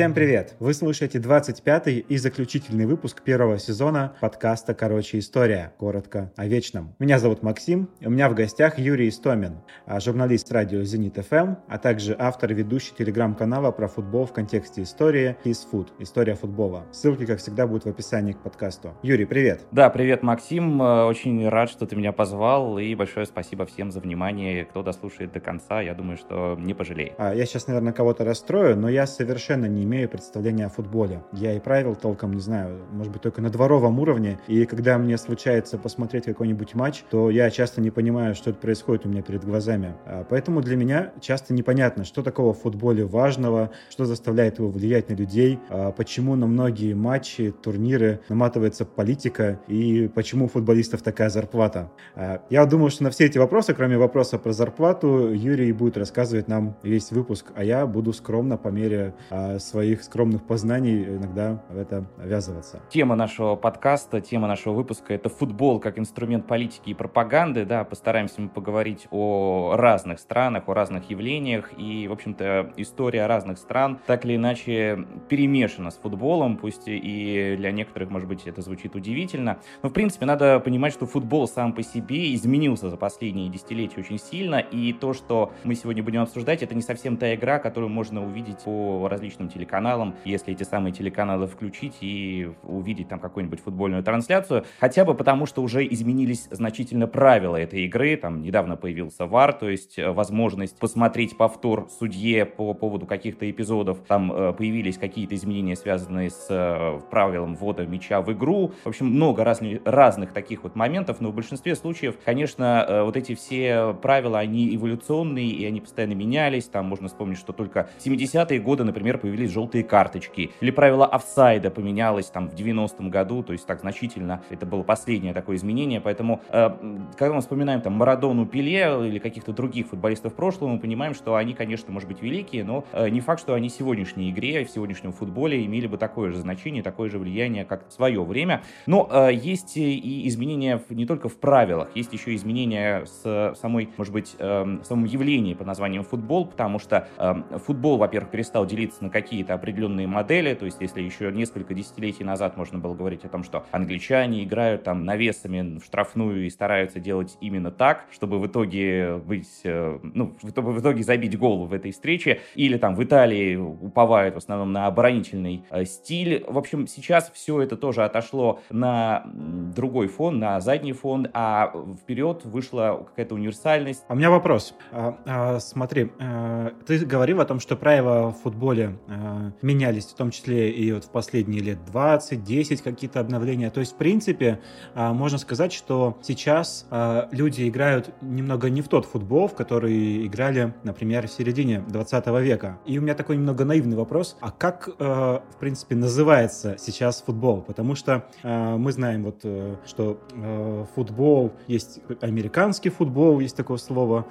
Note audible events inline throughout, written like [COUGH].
Всем привет! Вы слушаете 25-й и заключительный выпуск первого сезона подкаста «Короче, история». Коротко о вечном. Меня зовут Максим, и у меня в гостях Юрий Истомин, а, журналист радио «Зенит ФМ», а также автор и ведущий телеграм-канала про футбол в контексте истории «His Food» — «История футбола». Ссылки, как всегда, будут в описании к подкасту. Юрий, привет! Да, привет, Максим. Э, очень рад, что ты меня позвал, и большое спасибо всем за внимание. Кто дослушает до конца, я думаю, что не пожалеет. А, я сейчас, наверное, кого-то расстрою, но я совершенно не имею представления о футболе. Я и правил толком не знаю, может быть, только на дворовом уровне. И когда мне случается посмотреть какой-нибудь матч, то я часто не понимаю, что происходит у меня перед глазами. А поэтому для меня часто непонятно, что такого в футболе важного, что заставляет его влиять на людей, а почему на многие матчи, турниры наматывается политика и почему у футболистов такая зарплата. А я думаю, что на все эти вопросы, кроме вопроса про зарплату, Юрий будет рассказывать нам весь выпуск, а я буду скромно по мере своих скромных познаний иногда в это ввязываться. Тема нашего подкаста, тема нашего выпуска — это футбол как инструмент политики и пропаганды. Да, постараемся мы поговорить о разных странах, о разных явлениях. И, в общем-то, история разных стран так или иначе перемешана с футболом, пусть и для некоторых, может быть, это звучит удивительно. Но, в принципе, надо понимать, что футбол сам по себе изменился за последние десятилетия очень сильно. И то, что мы сегодня будем обсуждать, это не совсем та игра, которую можно увидеть по различным телевизорам телеканалам, если эти самые телеканалы включить и увидеть там какую-нибудь футбольную трансляцию, хотя бы потому, что уже изменились значительно правила этой игры, там недавно появился ВАР, то есть э, возможность посмотреть повтор судье по поводу каких-то эпизодов, там э, появились какие-то изменения, связанные с э, правилом ввода мяча в игру, в общем, много разных, разных таких вот моментов, но в большинстве случаев, конечно, вот эти все правила, они эволюционные, и они постоянно менялись, там можно вспомнить, что только в 70-е годы, например, появились появились желтые карточки, или правило офсайда поменялось там в 90-м году, то есть так значительно, это было последнее такое изменение, поэтому э, когда мы вспоминаем там Марадону, Пеле или каких-то других футболистов прошлого, мы понимаем, что они, конечно, может быть великие, но э, не факт, что они в сегодняшней игре, в сегодняшнем футболе имели бы такое же значение, такое же влияние, как в свое время. Но э, есть и изменения не только в правилах, есть еще изменения с самой, может быть, э, самом явлении под названием футбол, потому что э, футбол, во-первых, перестал делиться на какие какие-то определенные модели, то есть если еще несколько десятилетий назад можно было говорить о том, что англичане играют там навесами в штрафную и стараются делать именно так, чтобы в итоге быть, э, ну, чтобы в итоге забить гол в этой встрече, или там в Италии уповают в основном на оборонительный э, стиль. В общем, сейчас все это тоже отошло на другой фон, на задний фон, а вперед вышла какая-то универсальность. А у меня вопрос. А, а, смотри, а, ты говорил о том, что правила в футболе а, Э, менялись, в том числе и вот в последние лет 20, 10 какие-то обновления. То есть, в принципе, э, можно сказать, что сейчас э, люди играют немного не в тот футбол, в который играли, например, в середине 20 века. И у меня такой немного наивный вопрос, а как, в принципе, называется сейчас футбол? Потому что мы знаем вот, что футбол, есть американский футбол, есть такое слово,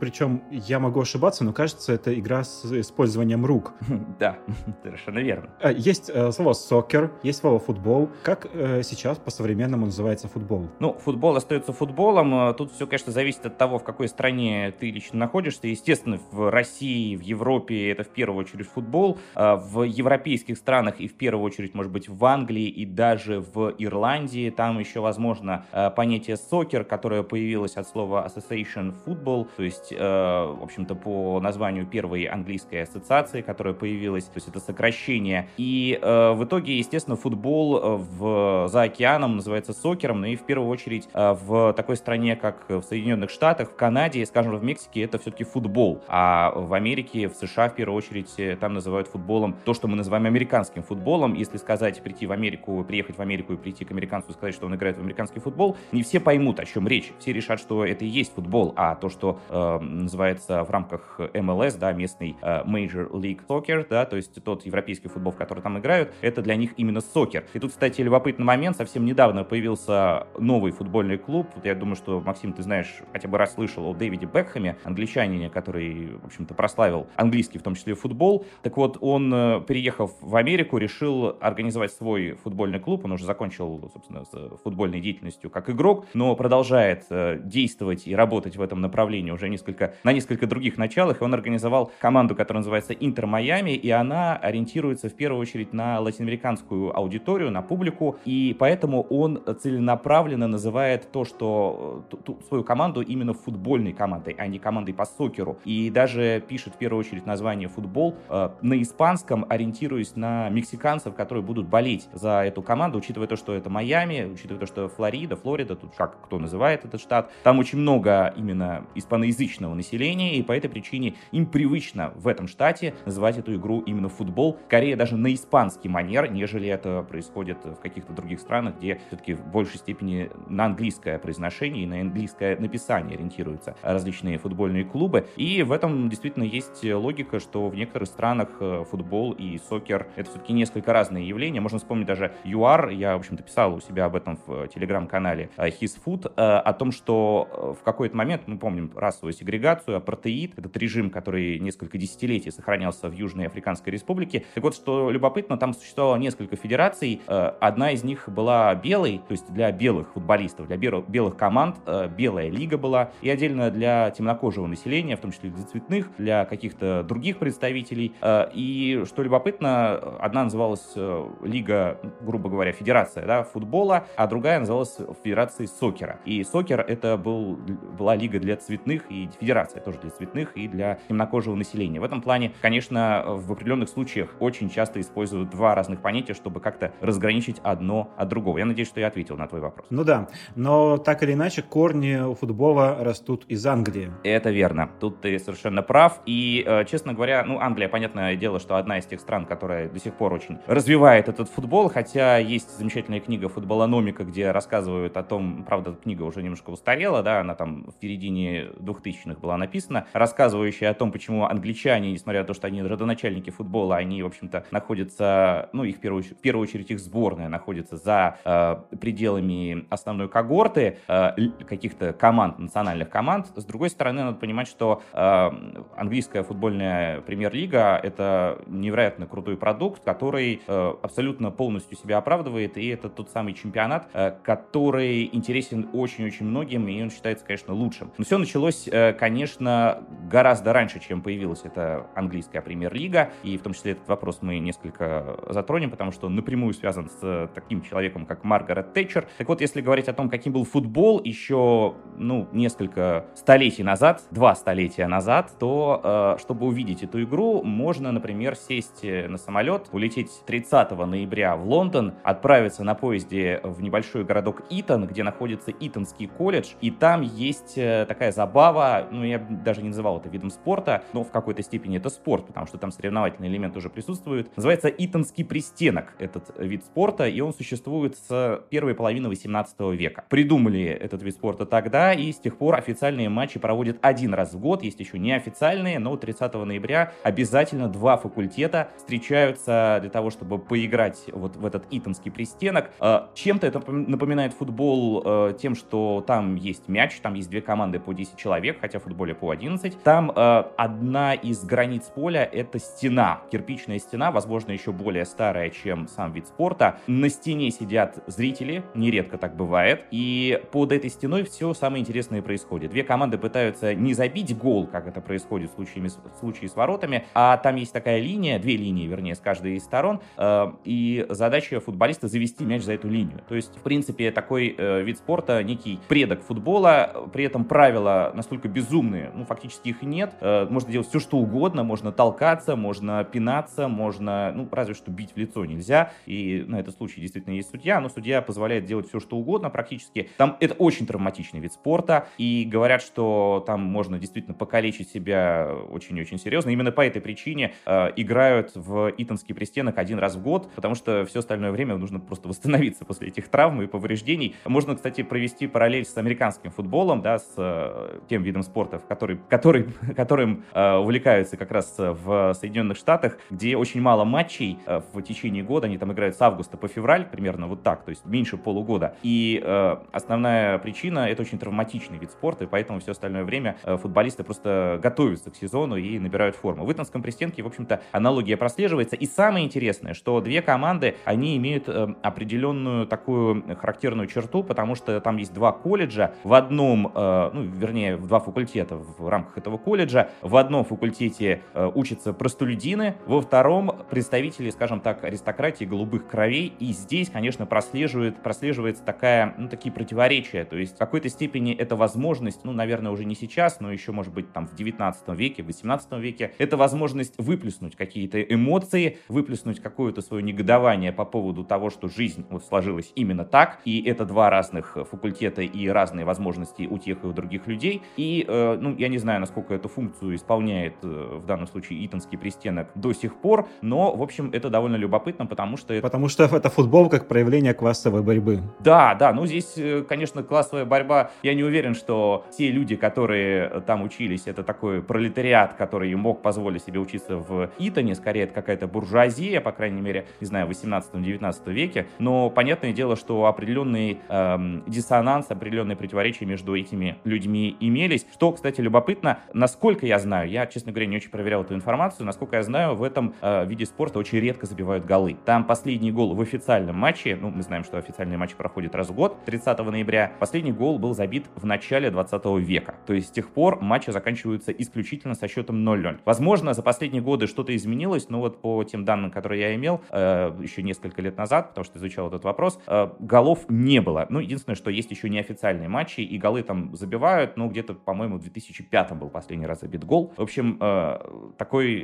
причем я могу ошибаться, но кажется, это игра с использованием рук. [LAUGHS] Да, [LAUGHS] совершенно верно. А, есть э, слово «сокер», есть слово «футбол». Как э, сейчас по-современному называется футбол? Ну, футбол остается футболом. Тут все, конечно, зависит от того, в какой стране ты лично находишься. Естественно, в России, в Европе это в первую очередь футбол. В европейских странах и в первую очередь, может быть, в Англии и даже в Ирландии. Там еще, возможно, э, понятие «сокер», которое появилось от слова «association football», то есть, в общем-то, по названию первой английской ассоциации, которая которая появилась, то есть это сокращение. И э, в итоге, естественно, футбол э, в, за океаном называется сокером, ну и в первую очередь э, в такой стране, как в Соединенных Штатах, в Канаде, скажем, в Мексике, это все-таки футбол. А в Америке, в США, в первую очередь, э, там называют футболом то, что мы называем американским футболом. Если сказать, прийти в Америку, приехать в Америку и прийти к американцу и сказать, что он играет в американский футбол, не все поймут, о чем речь. Все решат, что это и есть футбол, а то, что э, называется в рамках MLS, да, местный э, Major League сокер, да, то есть тот европейский футбол, в который там играют, это для них именно сокер. И тут, кстати, любопытный момент, совсем недавно появился новый футбольный клуб, вот я думаю, что, Максим, ты знаешь, хотя бы раз слышал о Дэвиде Бекхэме, англичанине, который, в общем-то, прославил английский, в том числе футбол. Так вот, он, э, переехав в Америку, решил организовать свой футбольный клуб, он уже закончил, собственно, с футбольной деятельностью как игрок, но продолжает э, действовать и работать в этом направлении уже несколько, на несколько других началах, и он организовал команду, которая называется Интер Майами, и она ориентируется в первую очередь на латиноамериканскую аудиторию, на публику, и поэтому он целенаправленно называет то, что ту, ту, свою команду именно футбольной командой, а не командой по сокеру. И даже пишет в первую очередь название футбол э, на испанском, ориентируясь на мексиканцев, которые будут болеть за эту команду, учитывая то, что это Майами, учитывая то, что Флорида, Флорида, тут как кто называет этот штат, там очень много именно испаноязычного населения, и по этой причине им привычно в этом штате называть эту игру именно футбол, скорее даже на испанский манер, нежели это происходит в каких-то других странах, где все-таки в большей степени на английское произношение и на английское написание ориентируются различные футбольные клубы. И в этом действительно есть логика, что в некоторых странах э, футбол и сокер — это все-таки несколько разные явления. Можно вспомнить даже ЮАР, я, в общем-то, писал у себя об этом в телеграм-канале э, His Food, э, о том, что в какой-то момент, мы помним расовую сегрегацию, апартеид, этот режим, который несколько десятилетий сохранялся в Южной Африканской Республике. Так вот, что любопытно, там существовало несколько федераций. Одна из них была белой, то есть для белых футболистов, для белых команд, белая лига была, и отдельно для темнокожего населения, в том числе для цветных, для каких-то других представителей. Э, и, что любопытно, одна называлась э, Лига, грубо говоря, Федерация да, футбола, а другая называлась Федерацией сокера. И сокер — это был, была лига для цветных, и Федерация тоже для цветных и для темнокожего населения. В этом плане, конечно, в определенных случаях очень часто используют два разных понятия, чтобы как-то разграничить одно от другого. Я надеюсь, что я ответил на твой вопрос. Ну да, но так или иначе корни у футбола растут из Англии. Это верно. Тут ты совершенно прав. И, э, честно говоря, ну, Англия, понятное дело, что одна из тех стран, которая до сих пор очень развивает этот футбол, хотя есть замечательная книга «Футболономика», где рассказывают о том, правда, книга уже немножко устарела, да, она там в середине 2000-х была написана, рассказывающая о том, почему англичане, несмотря на то, что они родоначальники футбола, они, в общем-то, находятся, ну, их в первую, в первую очередь их сборная находится за э, пределами основной когорты э, каких-то команд, национальных команд. С другой стороны, надо понимать, что э, английская футбольная премьер-лига — это невероятно крутой продукт, который э, абсолютно полностью себя оправдывает, и это тот самый чемпионат, э, который интересен очень-очень многим, и он считается, конечно, лучшим. Но все началось, э, конечно, гораздо раньше, чем появилась эта английская премьер-лига, и в том числе этот вопрос мы несколько затронем, потому что он напрямую связан с таким человеком, как Маргарет Тэтчер. Так вот, если говорить о том, каким был футбол еще, ну, несколько столетий назад, два столетия назад, то, э, чтобы увидеть эту игру, можно, например, сесть э, на самолет, улететь 30 ноября в Лондон, отправиться на поезде в небольшой городок Итон, где находится Итонский колледж, и там есть э, такая забава, ну, я даже не называл это видом спорта, но в какой-то степени это спорт, потому что там соревновательный элемент уже присутствует. Называется Итонский пристенок, этот вид спорта, и он существует с первой половины 18 века. Придумали этот вид спорта тогда, и с тех пор официальные матчи проводят один раз в год, есть еще неофициальные, но 30 ноября обязательно два факультета встречаются для того, чтобы поиграть вот в этот итонский пристенок. А, чем-то это напоминает футбол э, тем, что там есть мяч, там есть две команды по 10 человек, хотя в футболе по 11. Там э, одна из границ поля — это стена, кирпичная стена, возможно, еще более старая, чем сам вид спорта. На стене сидят зрители, нередко так бывает, и под этой стеной все самое интересное происходит. Две команды пытаются не забить гол, как это происходит в случае, в случае с воротами, а там есть такая линия, две линии, вернее, с каждой из сторон, э, и задача футболиста завести мяч за эту линию. То есть, в принципе, такой э, вид спорта, некий предок футбола, при этом правила настолько безумные, ну, фактически их нет, э, можно делать все, что угодно, можно толкаться, можно пинаться, можно, ну, разве что бить в лицо нельзя, и на этот случай действительно есть судья, но судья позволяет делать все, что угодно практически. Там это очень травматичный вид спорта, и говорят, что там можно действительно покалечить себя очень-очень серьезно. Именно по этой причине э, играют в Итонский пристенок один раз в год, потому что все остальное время нужно просто восстановиться после этих травм и повреждений. Можно, кстати, провести параллель с американским футболом, да, с э, тем видом спорта, который, который, [LAUGHS] которым э, увлекаются как раз в Соединенных Штатах, где очень мало матчей э, в течение года, они там играют с августа по февраль, примерно вот так, то есть меньше полугода. И э, основная причина — это очень травматичный вид спорта, и поэтому все остальное время э, футболисты просто готовятся к сезону и набирают форму. В Итонском пристенке, в общем-то, аналогия прослеживается. И самое интересное, что две команды, они имеют определенную такую характерную черту, потому что там есть два колледжа. В одном, ну, вернее, два факультета в рамках этого колледжа. В одном факультете учатся простолюдины, во втором представители, скажем так, аристократии голубых кровей, и здесь, конечно, прослеживает, прослеживается такая, ну, такие противоречия, то есть в какой-то степени это возможность, ну, наверное, уже не сейчас, но еще, может быть, там в 19 веке, в 18 веке, это возможность выплеснуть какие-то эмоции, выплеснуть какое-то свое негодование по поводу того, что жизнь вот сложилась именно так, и это два разных факультета и разные возможности у тех и у других людей, и, э, ну, я не знаю, насколько эту функцию исполняет э, в данном случае Итонский пристенок до сих пор, но, в общем, это довольно любопытно, потому что... Потому что это футбол как проявление классовой борьбы. Да, да, ну здесь, э, конечно, классовая борьба, я не уверен, что те люди, которые там учились, это такой пролетариат, который мог позволить себе учиться в Итоне, скорее это какая-то буржуазия, по крайней мере, не знаю, в 18-19 веке, но понятное дело, что определенный эм, диссонанс, определенные противоречия между этими людьми имелись, что, кстати, любопытно, насколько я знаю, я, честно говоря, не очень проверял эту информацию, насколько я знаю, в этом э, виде спорта очень редко забивают голы. Там последний гол в официальном матче, ну, мы знаем, что официальные матчи проходят раз в год, 30 ноября, последний гол был забит в начале 20 века. То есть с тех пор матчи заканчиваются исключительно со счетом 0-0. Возможно, за последние годы что-то изменилось, но вот по тем данным, которые я имел э, еще несколько лет назад, потому что изучал этот вопрос, э, голов не было. Ну, единственное, что есть еще неофициальные матчи, и голы там забивают, ну, где-то, по-моему, в 2005 был последний раз забит гол. В общем, э, такой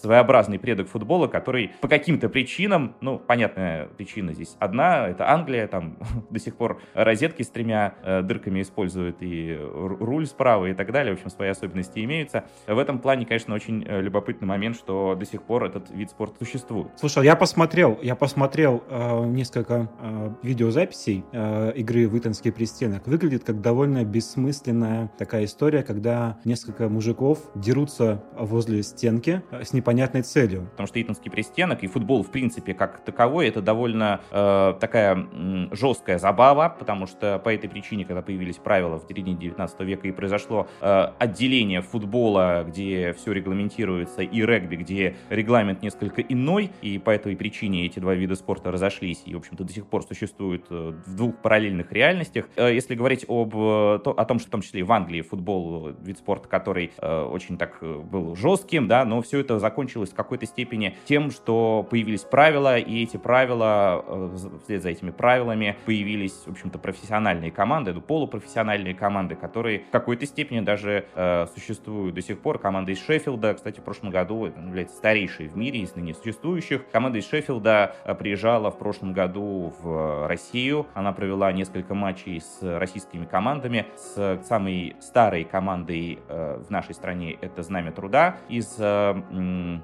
своеобразный предок футбола, который по каким-то причинам, ну, понятная причина здесь одна, это Англия, там [LAUGHS] до сих пор розетки с тремя э, дырками используют и руль справа и так далее, в общем, свои особенности имеются. В этом плане, конечно, очень э, любопытный момент, что до сих пор этот вид спорта существует. Слушай, я посмотрел, я посмотрел э, несколько э, видеозаписей э, игры в Итонский пристенок. Выглядит как довольно бессмысленная такая история, когда несколько мужиков дерутся возле стенки э, с непонятной целью. Потому что Итонский пристенок и футбол, в принципе, как таковой, это довольно э, такая э, жесткая забава, потому что по этой причине, когда появились правила в середине 19 века и произошло э, отделение футбола, где все регламентируется, и регби, где регламент несколько иной, и по этой причине эти два вида спорта разошлись и, в общем-то, до сих пор существуют э, в двух параллельных реальностях. Э, если говорить об, э, то, о том, что в том числе и в Англии футбол, вид спорта, который э, очень так был жестким, да, но все это закончилось в какой-то степени тем, что появились правила, и эти правила, э, вслед за этими правилами появились, в общем-то, профессиональные команды, ну, полупрофессиональные команды, которые в какой-то степени даже э, существуют до сих пор. Команда из Шеффилда, кстати, в прошлом году является старейшей в мире из ныне существующих. Команда из Шеффилда э, приезжала в прошлом году в Россию. Она провела несколько матчей с российскими командами, с самой старой командой э, в нашей стране это Знамя Труда из э,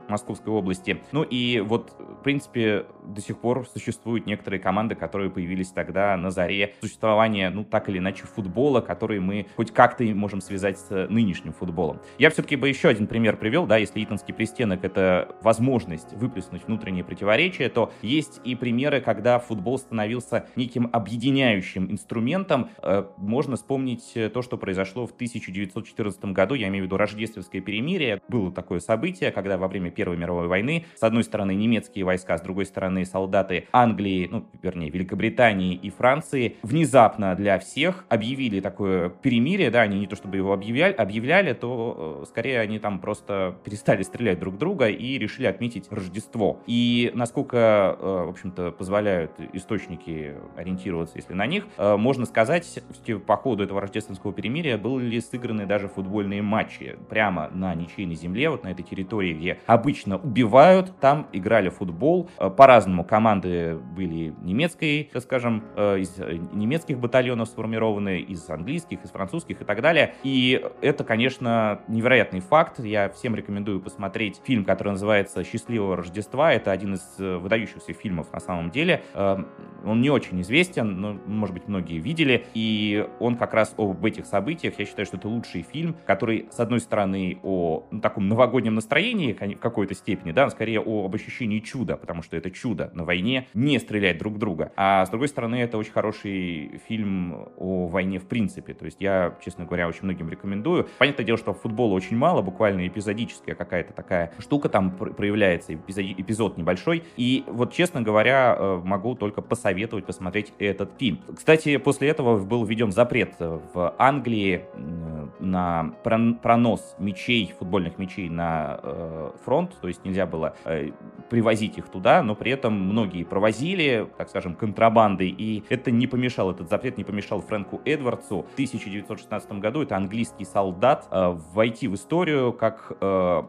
Московской области. Ну и вот, в принципе, до сих пор существуют некоторые команды, которые появились тогда на заре существования, ну так или иначе, футбола, который мы хоть как-то можем связать с нынешним футболом. Я все-таки бы еще один пример привел, да, если Итонский пристенок — это возможность выплеснуть внутренние противоречия, то есть и примеры, когда футбол становился неким объединяющим инструментом. Э, можно вспомнить то, что произошло в 1914 году, я имею в виду рождественское перемирие. Было такое событие, когда во время Первой мировой войны с одной стороны немецкие войска, с другой стороны солдаты Англии, ну, вернее, Великобритании и Франции внезапно для всех объявили такое перемирие, да, они не то чтобы его объявляли, объявляли то э, скорее они там просто перестали стрелять друг друга и решили отметить Рождество. И насколько, э, в общем-то, позволяют источники ориентироваться, если на них, э, можно сказать, по ходу этого рождественского перемирия были сыграны даже футбольные матчи прямо на ничейной земле, вот на этой территории, где обычно убивают, там играли футбол. По-разному команды были немецкой, так скажем, из немецких батальонов сформированы, из английских, из французских и так далее. И это, конечно, невероятный факт. Я всем рекомендую посмотреть фильм, который называется «Счастливого Рождества». Это один из э, выдающихся фильмов на самом деле. Эм, он не очень известен, но, может быть, многие видели. И он как раз об этих событиях. Я считаю, что это лучший фильм, который, с одной стороны, о ну, таком новогоднем настроении в какой-то степени, да, скорее об ощущении чуда, потому что это чудо на войне не стрелять друг друга. А с другой стороны, это очень хороший фильм о войне в принципе. То есть я, честно говоря, очень многим рекомендую. Понятное дело, что футбола очень мало, буквально эпизодическая какая-то такая штука там проявляется, эпизод небольшой. И вот, честно говоря, э, могу только посоветовать посмотреть этот фильм. Кстати, после этого был введен запрет в Англии на пронос мечей, футбольных мечей на э, фронт, то есть нельзя было э, привозить их туда, но при этом многие провозили, так скажем, контрабандой, и это не помешало, этот запрет не помешал Фрэнку Эдвардсу в 1916 году, это английский солдат, э, войти в историю как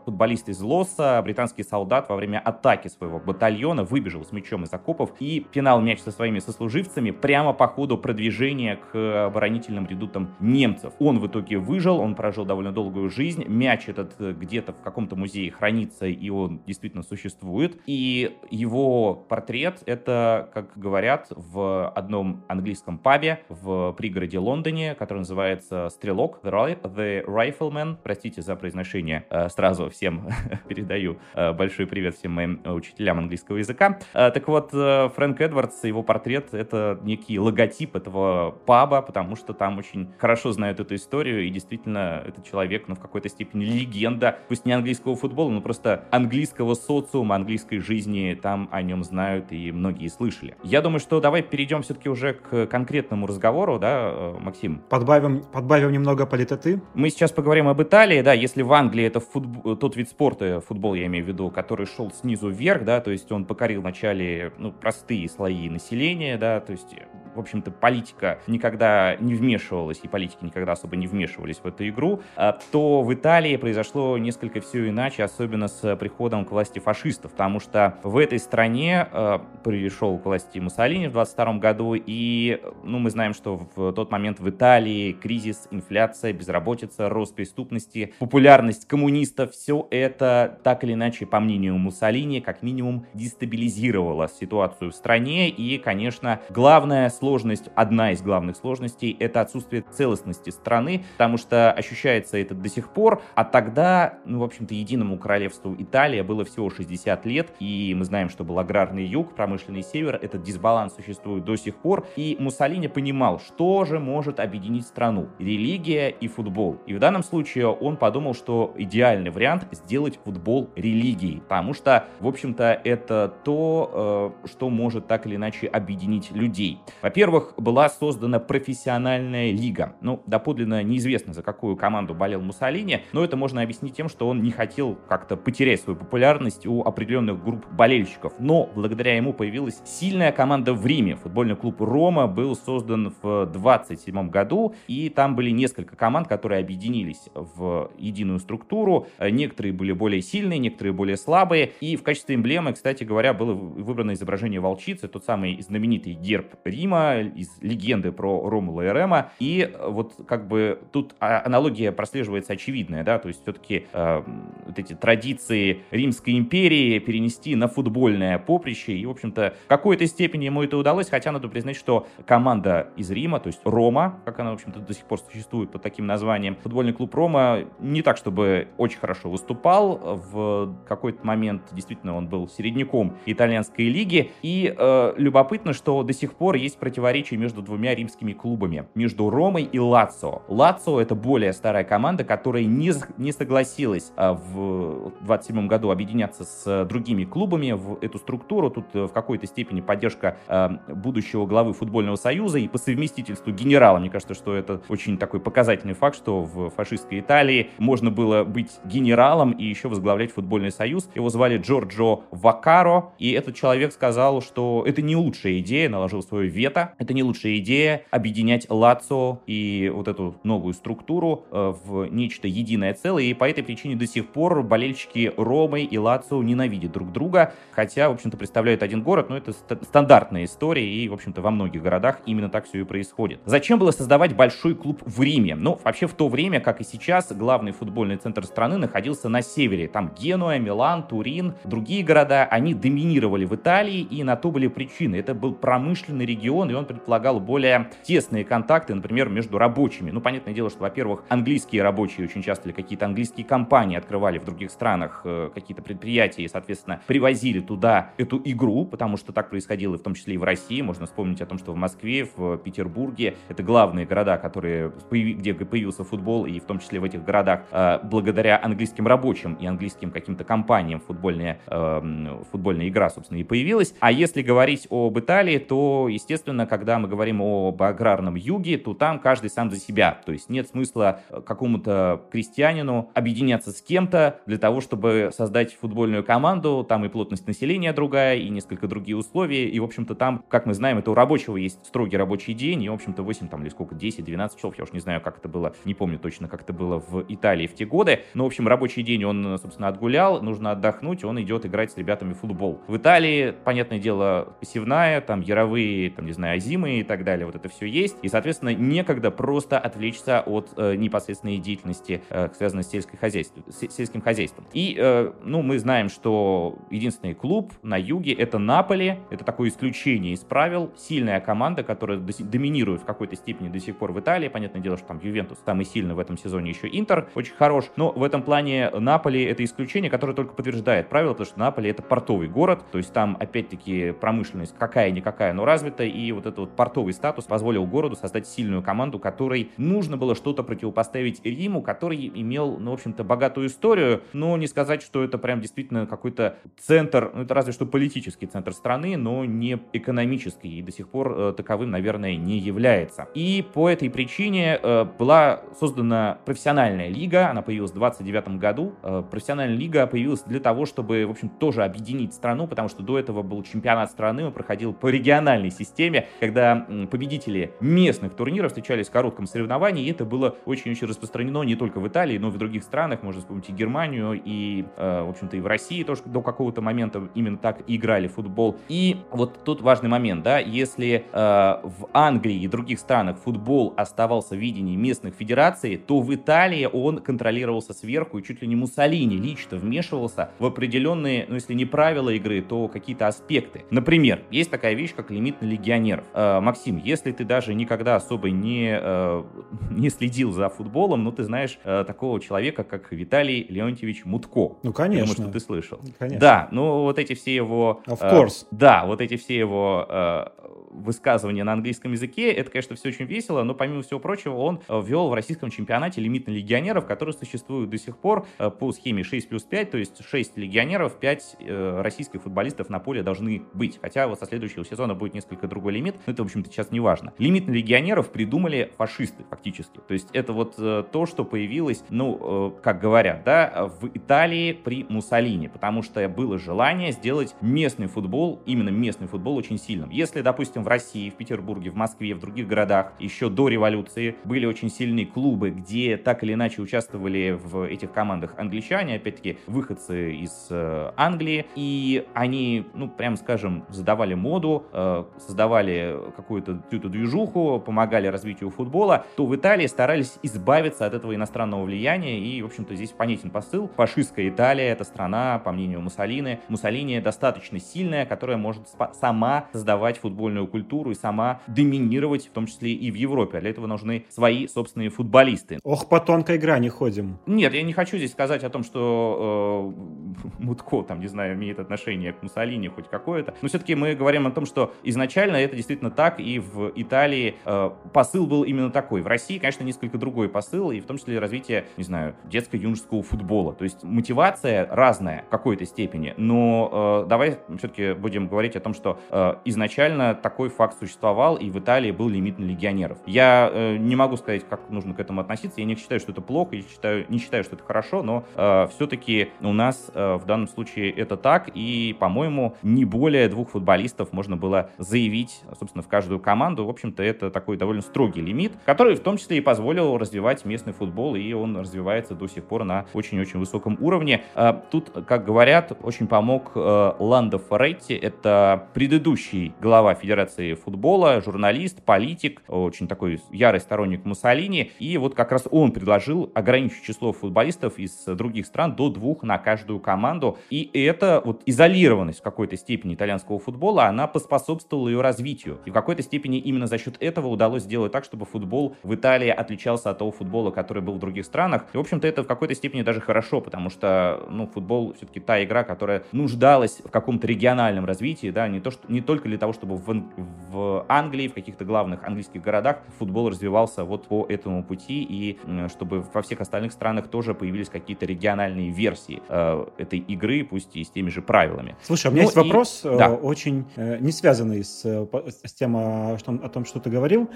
футболист из Лоса, британский солдат во время атаки своего батальона выбежал с мечом из окопов и пинал мяч со своими сослуживцами прямо по ходу продвижения к оборонительным редутам немцев. Он в итоге выжил, он прожил довольно долгую жизнь, мяч этот где-то в каком-то музее хранится, и он действительно существует. И его портрет — это, как говорят, в одном английском пабе в пригороде Лондоне, который называется «Стрелок», The Rifleman. Простите за произношение, э, сразу всем [LAUGHS] передаю э, большой привет всем моим учителям английского языка. Так вот, Фрэнк Эдвардс, его портрет — это некий логотип этого паба, потому что там очень хорошо знают эту историю, и действительно этот человек, ну, в какой-то степени легенда, пусть не английского футбола, но просто английского социума, английской жизни, там о нем знают и многие слышали. Я думаю, что давай перейдем все-таки уже к конкретному разговору, да, э, Максим? Подбавим, подбавим немного политоты. Мы сейчас поговорим об Италии, да, если в Англии это футбол, тот вид спорта, футбол я имею в виду, который шел снизу вверх, да, то есть он покорил вначале, ну, простые слои населения, да, то есть в общем-то, политика никогда не вмешивалась, и политики никогда особо не вмешивались в эту игру, а, то в Италии произошло несколько все иначе, особенно с приходом к власти фашистов, потому что в этой стране э, пришел к власти Муссолини в 22 году, и ну, мы знаем, что в тот момент в Италии кризис, инфляция, безработица, рост преступности, популярность коммунистов, все это так или иначе, по мнению Муссолини, как минимум дестабилизировало ситуацию в стране, и, конечно, главное слово сложность, одна из главных сложностей, это отсутствие целостности страны, потому что ощущается это до сих пор, а тогда, ну, в общем-то, единому королевству Италия было всего 60 лет, и мы знаем, что был аграрный юг, промышленный север, этот дисбаланс существует до сих пор, и Муссолини понимал, что же может объединить страну, религия и футбол. И в данном случае он подумал, что идеальный вариант сделать футбол религией, потому что, в общем-то, это то, э, что может так или иначе объединить людей. Во-первых, была создана профессиональная лига. Ну, доподлинно неизвестно, за какую команду болел Муссолини, но это можно объяснить тем, что он не хотел как-то потерять свою популярность у определенных групп болельщиков. Но благодаря ему появилась сильная команда в Риме. Футбольный клуб Рома был создан в 27 году, и там были несколько команд, которые объединились в единую структуру. Некоторые были более сильные, некоторые более слабые. И в качестве эмблемы, кстати говоря, было выбрано изображение волчицы, тот самый знаменитый герб Рима, из легенды про Ромула и Рема. И вот как бы тут а, аналогия прослеживается очевидная, да, то есть все-таки э, вот эти традиции Римской империи перенести на футбольное поприще. И, в общем-то, в какой-то степени ему это удалось, хотя надо признать, что команда из Рима, то есть Рома, как она, в общем-то, до сих пор существует под таким названием, футбольный клуб Рома не так, чтобы очень хорошо выступал. В какой-то момент действительно он был середняком итальянской лиги. И э, любопытно, что до сих пор есть противоречий между двумя римскими клубами, между Ромой и Лацио. Лацио это более старая команда, которая не, не согласилась а, в 27 году объединяться с другими клубами в эту структуру. Тут э, в какой-то степени поддержка а, будущего главы футбольного союза и по совместительству генерала. Мне кажется, что это очень такой показательный факт, что в фашистской Италии можно было быть генералом и еще возглавлять футбольный союз. Его звали Джорджо Вакаро, и этот человек сказал, что это не лучшая идея, наложил свое вето это не лучшая идея объединять Лацо и вот эту новую структуру э, в нечто единое целое, и по этой причине до сих пор болельщики Ромы и Лацо ненавидят друг друга, хотя, в общем-то, представляют один город, но это стандартная история, и, в общем-то, во многих городах именно так все и происходит. Зачем было создавать большой клуб в Риме? Ну, вообще, в то время, как и сейчас, главный футбольный центр страны находился на севере. Там Генуя, Милан, Турин, другие города, они доминировали в Италии, и на то были причины. Это был промышленный регион, и он предполагал более тесные контакты, например, между рабочими. Ну, понятное дело, что, во-первых, английские рабочие очень часто или какие-то английские компании открывали в других странах э, какие-то предприятия и, соответственно, привозили туда эту игру, потому что так происходило в том числе и в России. Можно вспомнить о том, что в Москве, в Петербурге это главные города, которые, где появился футбол, и в том числе в этих городах э, благодаря английским рабочим и английским каким-то компаниям футбольная, э, футбольная игра, собственно, и появилась. А если говорить об Италии, то, естественно, естественно, когда мы говорим об аграрном юге, то там каждый сам за себя. То есть нет смысла э, какому-то крестьянину объединяться с кем-то для того, чтобы создать футбольную команду. Там и плотность населения другая, и несколько другие условия. И, в общем-то, там, как мы знаем, это у рабочего есть строгий рабочий день. И, в общем-то, 8 там или сколько, 10-12 часов, я уж не знаю, как это было, не помню точно, как это было в Италии в те годы. Но, в общем, рабочий день он, собственно, отгулял, нужно отдохнуть, он идет играть с ребятами в футбол. В Италии, понятное дело, посевная, там яровые, там, не знаю, озимы и так далее, вот это все есть. И, соответственно, некогда просто отвлечься от э, непосредственной деятельности, э, связанной с, сельской хозяйством, с сельским хозяйством. И, э, ну, мы знаем, что единственный клуб на юге — это Наполи, это такое исключение из правил, сильная команда, которая доминирует в какой-то степени до сих пор в Италии. Понятное дело, что там Ювентус, там и сильно в этом сезоне еще Интер очень хорош, но в этом плане Наполи — это исключение, которое только подтверждает правило, потому что Наполи — это портовый город, то есть там, опять-таки, промышленность какая-никакая, но развита, и вот этот вот портовый статус позволил городу создать сильную команду, которой нужно было что-то противопоставить Риму, который имел, ну, в общем-то, богатую историю, но не сказать, что это прям действительно какой-то центр, ну, это разве что политический центр страны, но не экономический, и до сих пор э, таковым, наверное, не является. И по этой причине э, была создана профессиональная лига, она появилась в 29 году. Э, профессиональная лига появилась для того, чтобы, в общем, тоже объединить страну, потому что до этого был чемпионат страны, он проходил по региональной системе, когда победители местных турниров встречались в коротком соревновании, и это было очень-очень распространено не только в Италии, но и в других странах, можно вспомнить и Германию, и, э, в общем-то, и в России тоже до какого-то момента именно так играли в футбол. И вот тут важный момент, да, если э, в Англии и других странах футбол оставался в видении местных федераций, то в Италии он контролировался сверху, и чуть ли не Муссолини лично вмешивался в определенные, ну, если не правила игры, то какие-то аспекты. Например, есть такая вещь, как лимит на легионеров. Э, Максим, если ты даже никогда особо не, э, [LAUGHS] не следил за футболом, ну, ты знаешь э, такого человека, как Виталий Леонтьевич Мутко. Ну, конечно. Думаю, что ты слышал. Конечно. Да, ну, вот эти все его... Of course. Да, вот эти все его высказывания на английском языке. Это, конечно, все очень весело, но помимо всего прочего он э, ввел в российском чемпионате лимит на легионеров, который существует до сих пор э, по схеме 6 плюс 5, то есть 6 легионеров, 5 э, российских футболистов на поле должны быть. Хотя вот со следующего сезона будет несколько другой лимит, но это, в общем-то, сейчас не важно. Лимит на легионеров придумали фашисты, фактически. То есть это вот то, что появилось, ну, как говорят, да, в Италии при Муссолини, потому что было желание сделать местный футбол, именно местный футбол очень сильным. Если, допустим, в России, в Петербурге, в Москве, в других городах еще до революции были очень сильные клубы, где так или иначе участвовали в этих командах англичане, опять-таки выходцы из э, Англии, и они, ну, прям скажем, задавали моду, э, создавали какую-то эту движуху, помогали развитию футбола, то в Италии старались избавиться от этого иностранного влияния, и, в общем-то, здесь понятен посыл. Фашистская Италия — это страна, по мнению Муссолини, Муссолини достаточно сильная, которая может сама создавать футбольную культуру культуру и сама доминировать, в том числе и в Европе. А для этого нужны свои собственные футболисты. Ох, по тонкой грани ходим. Нет, я не хочу здесь сказать о том, что э, [LAUGHS] Мутко, там, не знаю, имеет отношение к Муссолини хоть какое-то. Но все-таки мы говорим о том, что изначально это действительно так, и в Италии э, посыл был именно такой. В России, конечно, несколько другой посыл, и в том числе развитие, не знаю, детско-юношеского футбола. То есть мотивация разная в какой-то степени, но э, давай все-таки будем говорить о том, что э, изначально такой такой факт существовал, и в Италии был лимит на легионеров. Я э, не могу сказать, как нужно к этому относиться. Я не считаю, что это плохо, я считаю, не считаю, что это хорошо, но э, все-таки у нас э, в данном случае это так, и, по-моему, не более двух футболистов можно было заявить, собственно, в каждую команду. В общем-то, это такой довольно строгий лимит, который в том числе и позволил развивать местный футбол, и он развивается до сих пор на очень-очень высоком уровне. Э, тут, как говорят, очень помог э, Ландо Форетти, это предыдущий глава Федерации Федерации футбола, журналист, политик, очень такой ярый сторонник Муссолини. И вот как раз он предложил ограничить число футболистов из других стран до двух на каждую команду. И эта вот изолированность в какой-то степени итальянского футбола, она поспособствовала ее развитию. И в какой-то степени именно за счет этого удалось сделать так, чтобы футбол в Италии отличался от того футбола, который был в других странах. И, в общем-то, это в какой-то степени даже хорошо, потому что, ну, футбол все-таки та игра, которая нуждалась в каком-то региональном развитии, да, не, то, что, не только для того, чтобы в, в Англии, в каких-то главных английских городах футбол развивался вот по этому пути, и чтобы во всех остальных странах тоже появились какие-то региональные версии э, этой игры, пусть и с теми же правилами. Слушай, у меня ну, есть и... вопрос, э, да. очень э, не связанный с, с тем, о, о том, что ты говорил.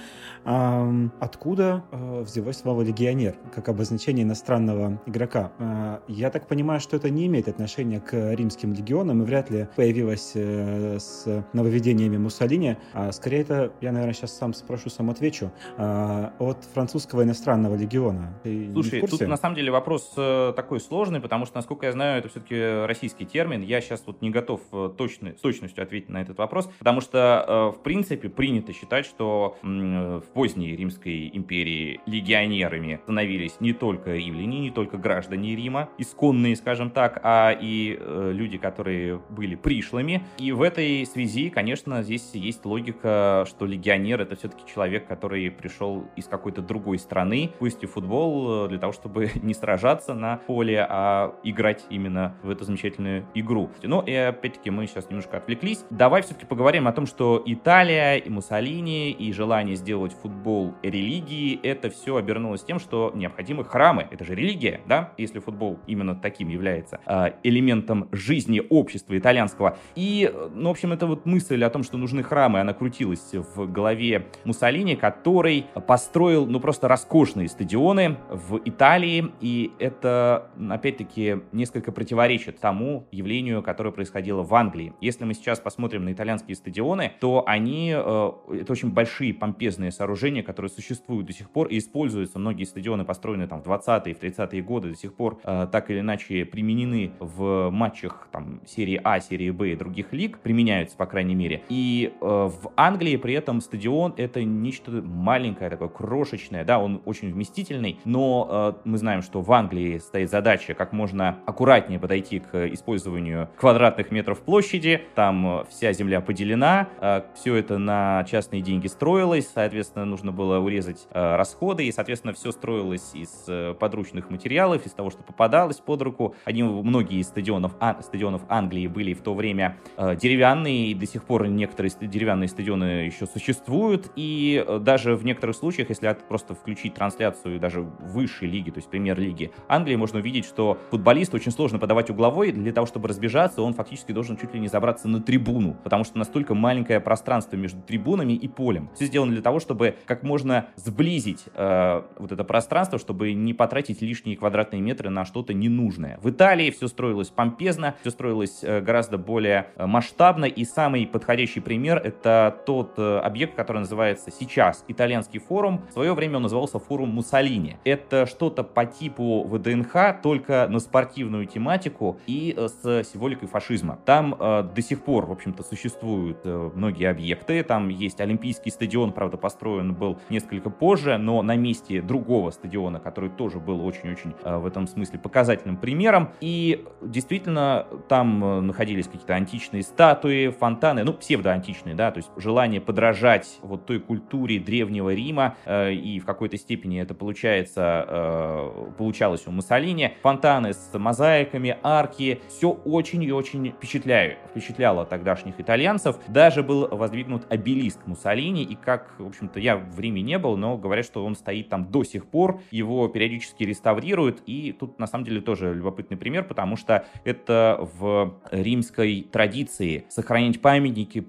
Э, откуда э, взялось слово «легионер» как обозначение иностранного игрока? Э, я так понимаю, что это не имеет отношения к римским легионам и вряд ли появилось э, с нововведениями Муссолини. А скорее это, я, наверное, сейчас сам спрошу, сам отвечу, э, от французского иностранного легиона. Ты Слушай, тут на самом деле вопрос э, такой сложный, потому что, насколько я знаю, это все-таки российский термин. Я сейчас вот не готов э, точно, с точностью ответить на этот вопрос, потому что, э, в принципе, принято считать, что в поздней Римской империи легионерами становились не только римляне, не только граждане Рима, исконные, скажем так, а и люди, которые были пришлыми. И в этой связи, конечно, здесь есть логика, что легионер — это все-таки человек, который пришел из какой-то другой страны, пусть и футбол, для того, чтобы [LAUGHS] не сражаться на поле, а играть именно в эту замечательную игру. Ну и опять-таки мы сейчас немножко отвлеклись. Давай все-таки поговорим о том, что Италия и Муссолини и желание сделать футбол религии, это все обернулось тем, что необходимы храмы. Это же религия, да? Если футбол именно таким является э, элементом жизни общества итальянского. И, ну, в общем, это вот мысль о том, что нужны храмы, она крутилась в голове Муссолини, который построил, ну, просто роскошные стадионы в Италии, и это, опять-таки, несколько противоречит тому явлению, которое происходило в Англии. Если мы сейчас посмотрим на итальянские стадионы, то они, э, это очень большие помпезные сооружения, которые существуют до сих пор и используются. Многие стадионы, построенные там в 20-е, в 30-е годы, до сих пор э, так или иначе применены в матчах там серии А, серии Б и других лиг, применяются, по крайней мере. И э, в Англии при этом стадион это нечто маленькое, такое крошечное, да, он очень вместительный, но мы знаем, что в Англии стоит задача как можно аккуратнее подойти к использованию квадратных метров площади. Там вся земля поделена, э, все это на частные деньги строилось, соответственно, нужно было урезать э, расходы, и, соответственно, все строилось из э, подручных материалов, из того, что попадалось под руку. Они, многие из стадионов, а, стадионов Англии были в то время деревянные, и до сих пор некоторые деревянные стадионы еще существуют, и даже в некоторых случаях, если просто включить трансляцию даже высшей лиги, то есть премьер-лиги Англии, можно увидеть, что футболисту очень сложно подавать угловой, для того, чтобы разбежаться, он фактически должен чуть ли не забраться на трибуну, потому что настолько маленькое пространство между трибунами и полем. Все сделано для того, чтобы как можно сблизить э, вот это пространство, чтобы не потратить лишние квадратные метры на что-то ненужное. В Италии все строилось помпезно, все строилось э, гораздо более э, масштабно, и самый подходящий пример — это тот э, объект, который называется сейчас Итальянский форум. В свое время он назывался форум Муссолини. Это что-то по типу ВДНХ, только на спортивную тематику и э, с символикой фашизма. Там э, до сих пор, в общем-то, существуют э, многие объекты. Там есть Олимпийский стадион, правда, построен был несколько позже, но на месте другого стадиона, который тоже был очень-очень э, в этом смысле показательным примером. И действительно, там э, находились какие-то античные статуи, фонтаны, ну, псевдоантичные, да, то есть желание подражать вот той культуре древнего Рима, э, и в какой-то степени это получается, э, получалось у Муссолини. Фонтаны с мозаиками, арки, все очень и очень впечатляет, впечатляло тогдашних итальянцев. Даже был воздвигнут обелиск Муссолини, и как, в общем-то, я в Риме не был, но говорят, что он стоит там до сих пор, его периодически реставрируют, и тут на самом деле тоже любопытный пример, потому что это в римской традиции сохранять памятники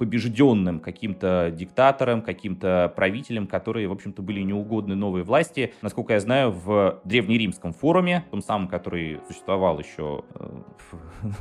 побежденным каким-то диктаторам, каким-то правителям, которые, в общем-то, были неугодны новой власти. Насколько я знаю, в древнеримском форуме, том самом, который существовал еще э,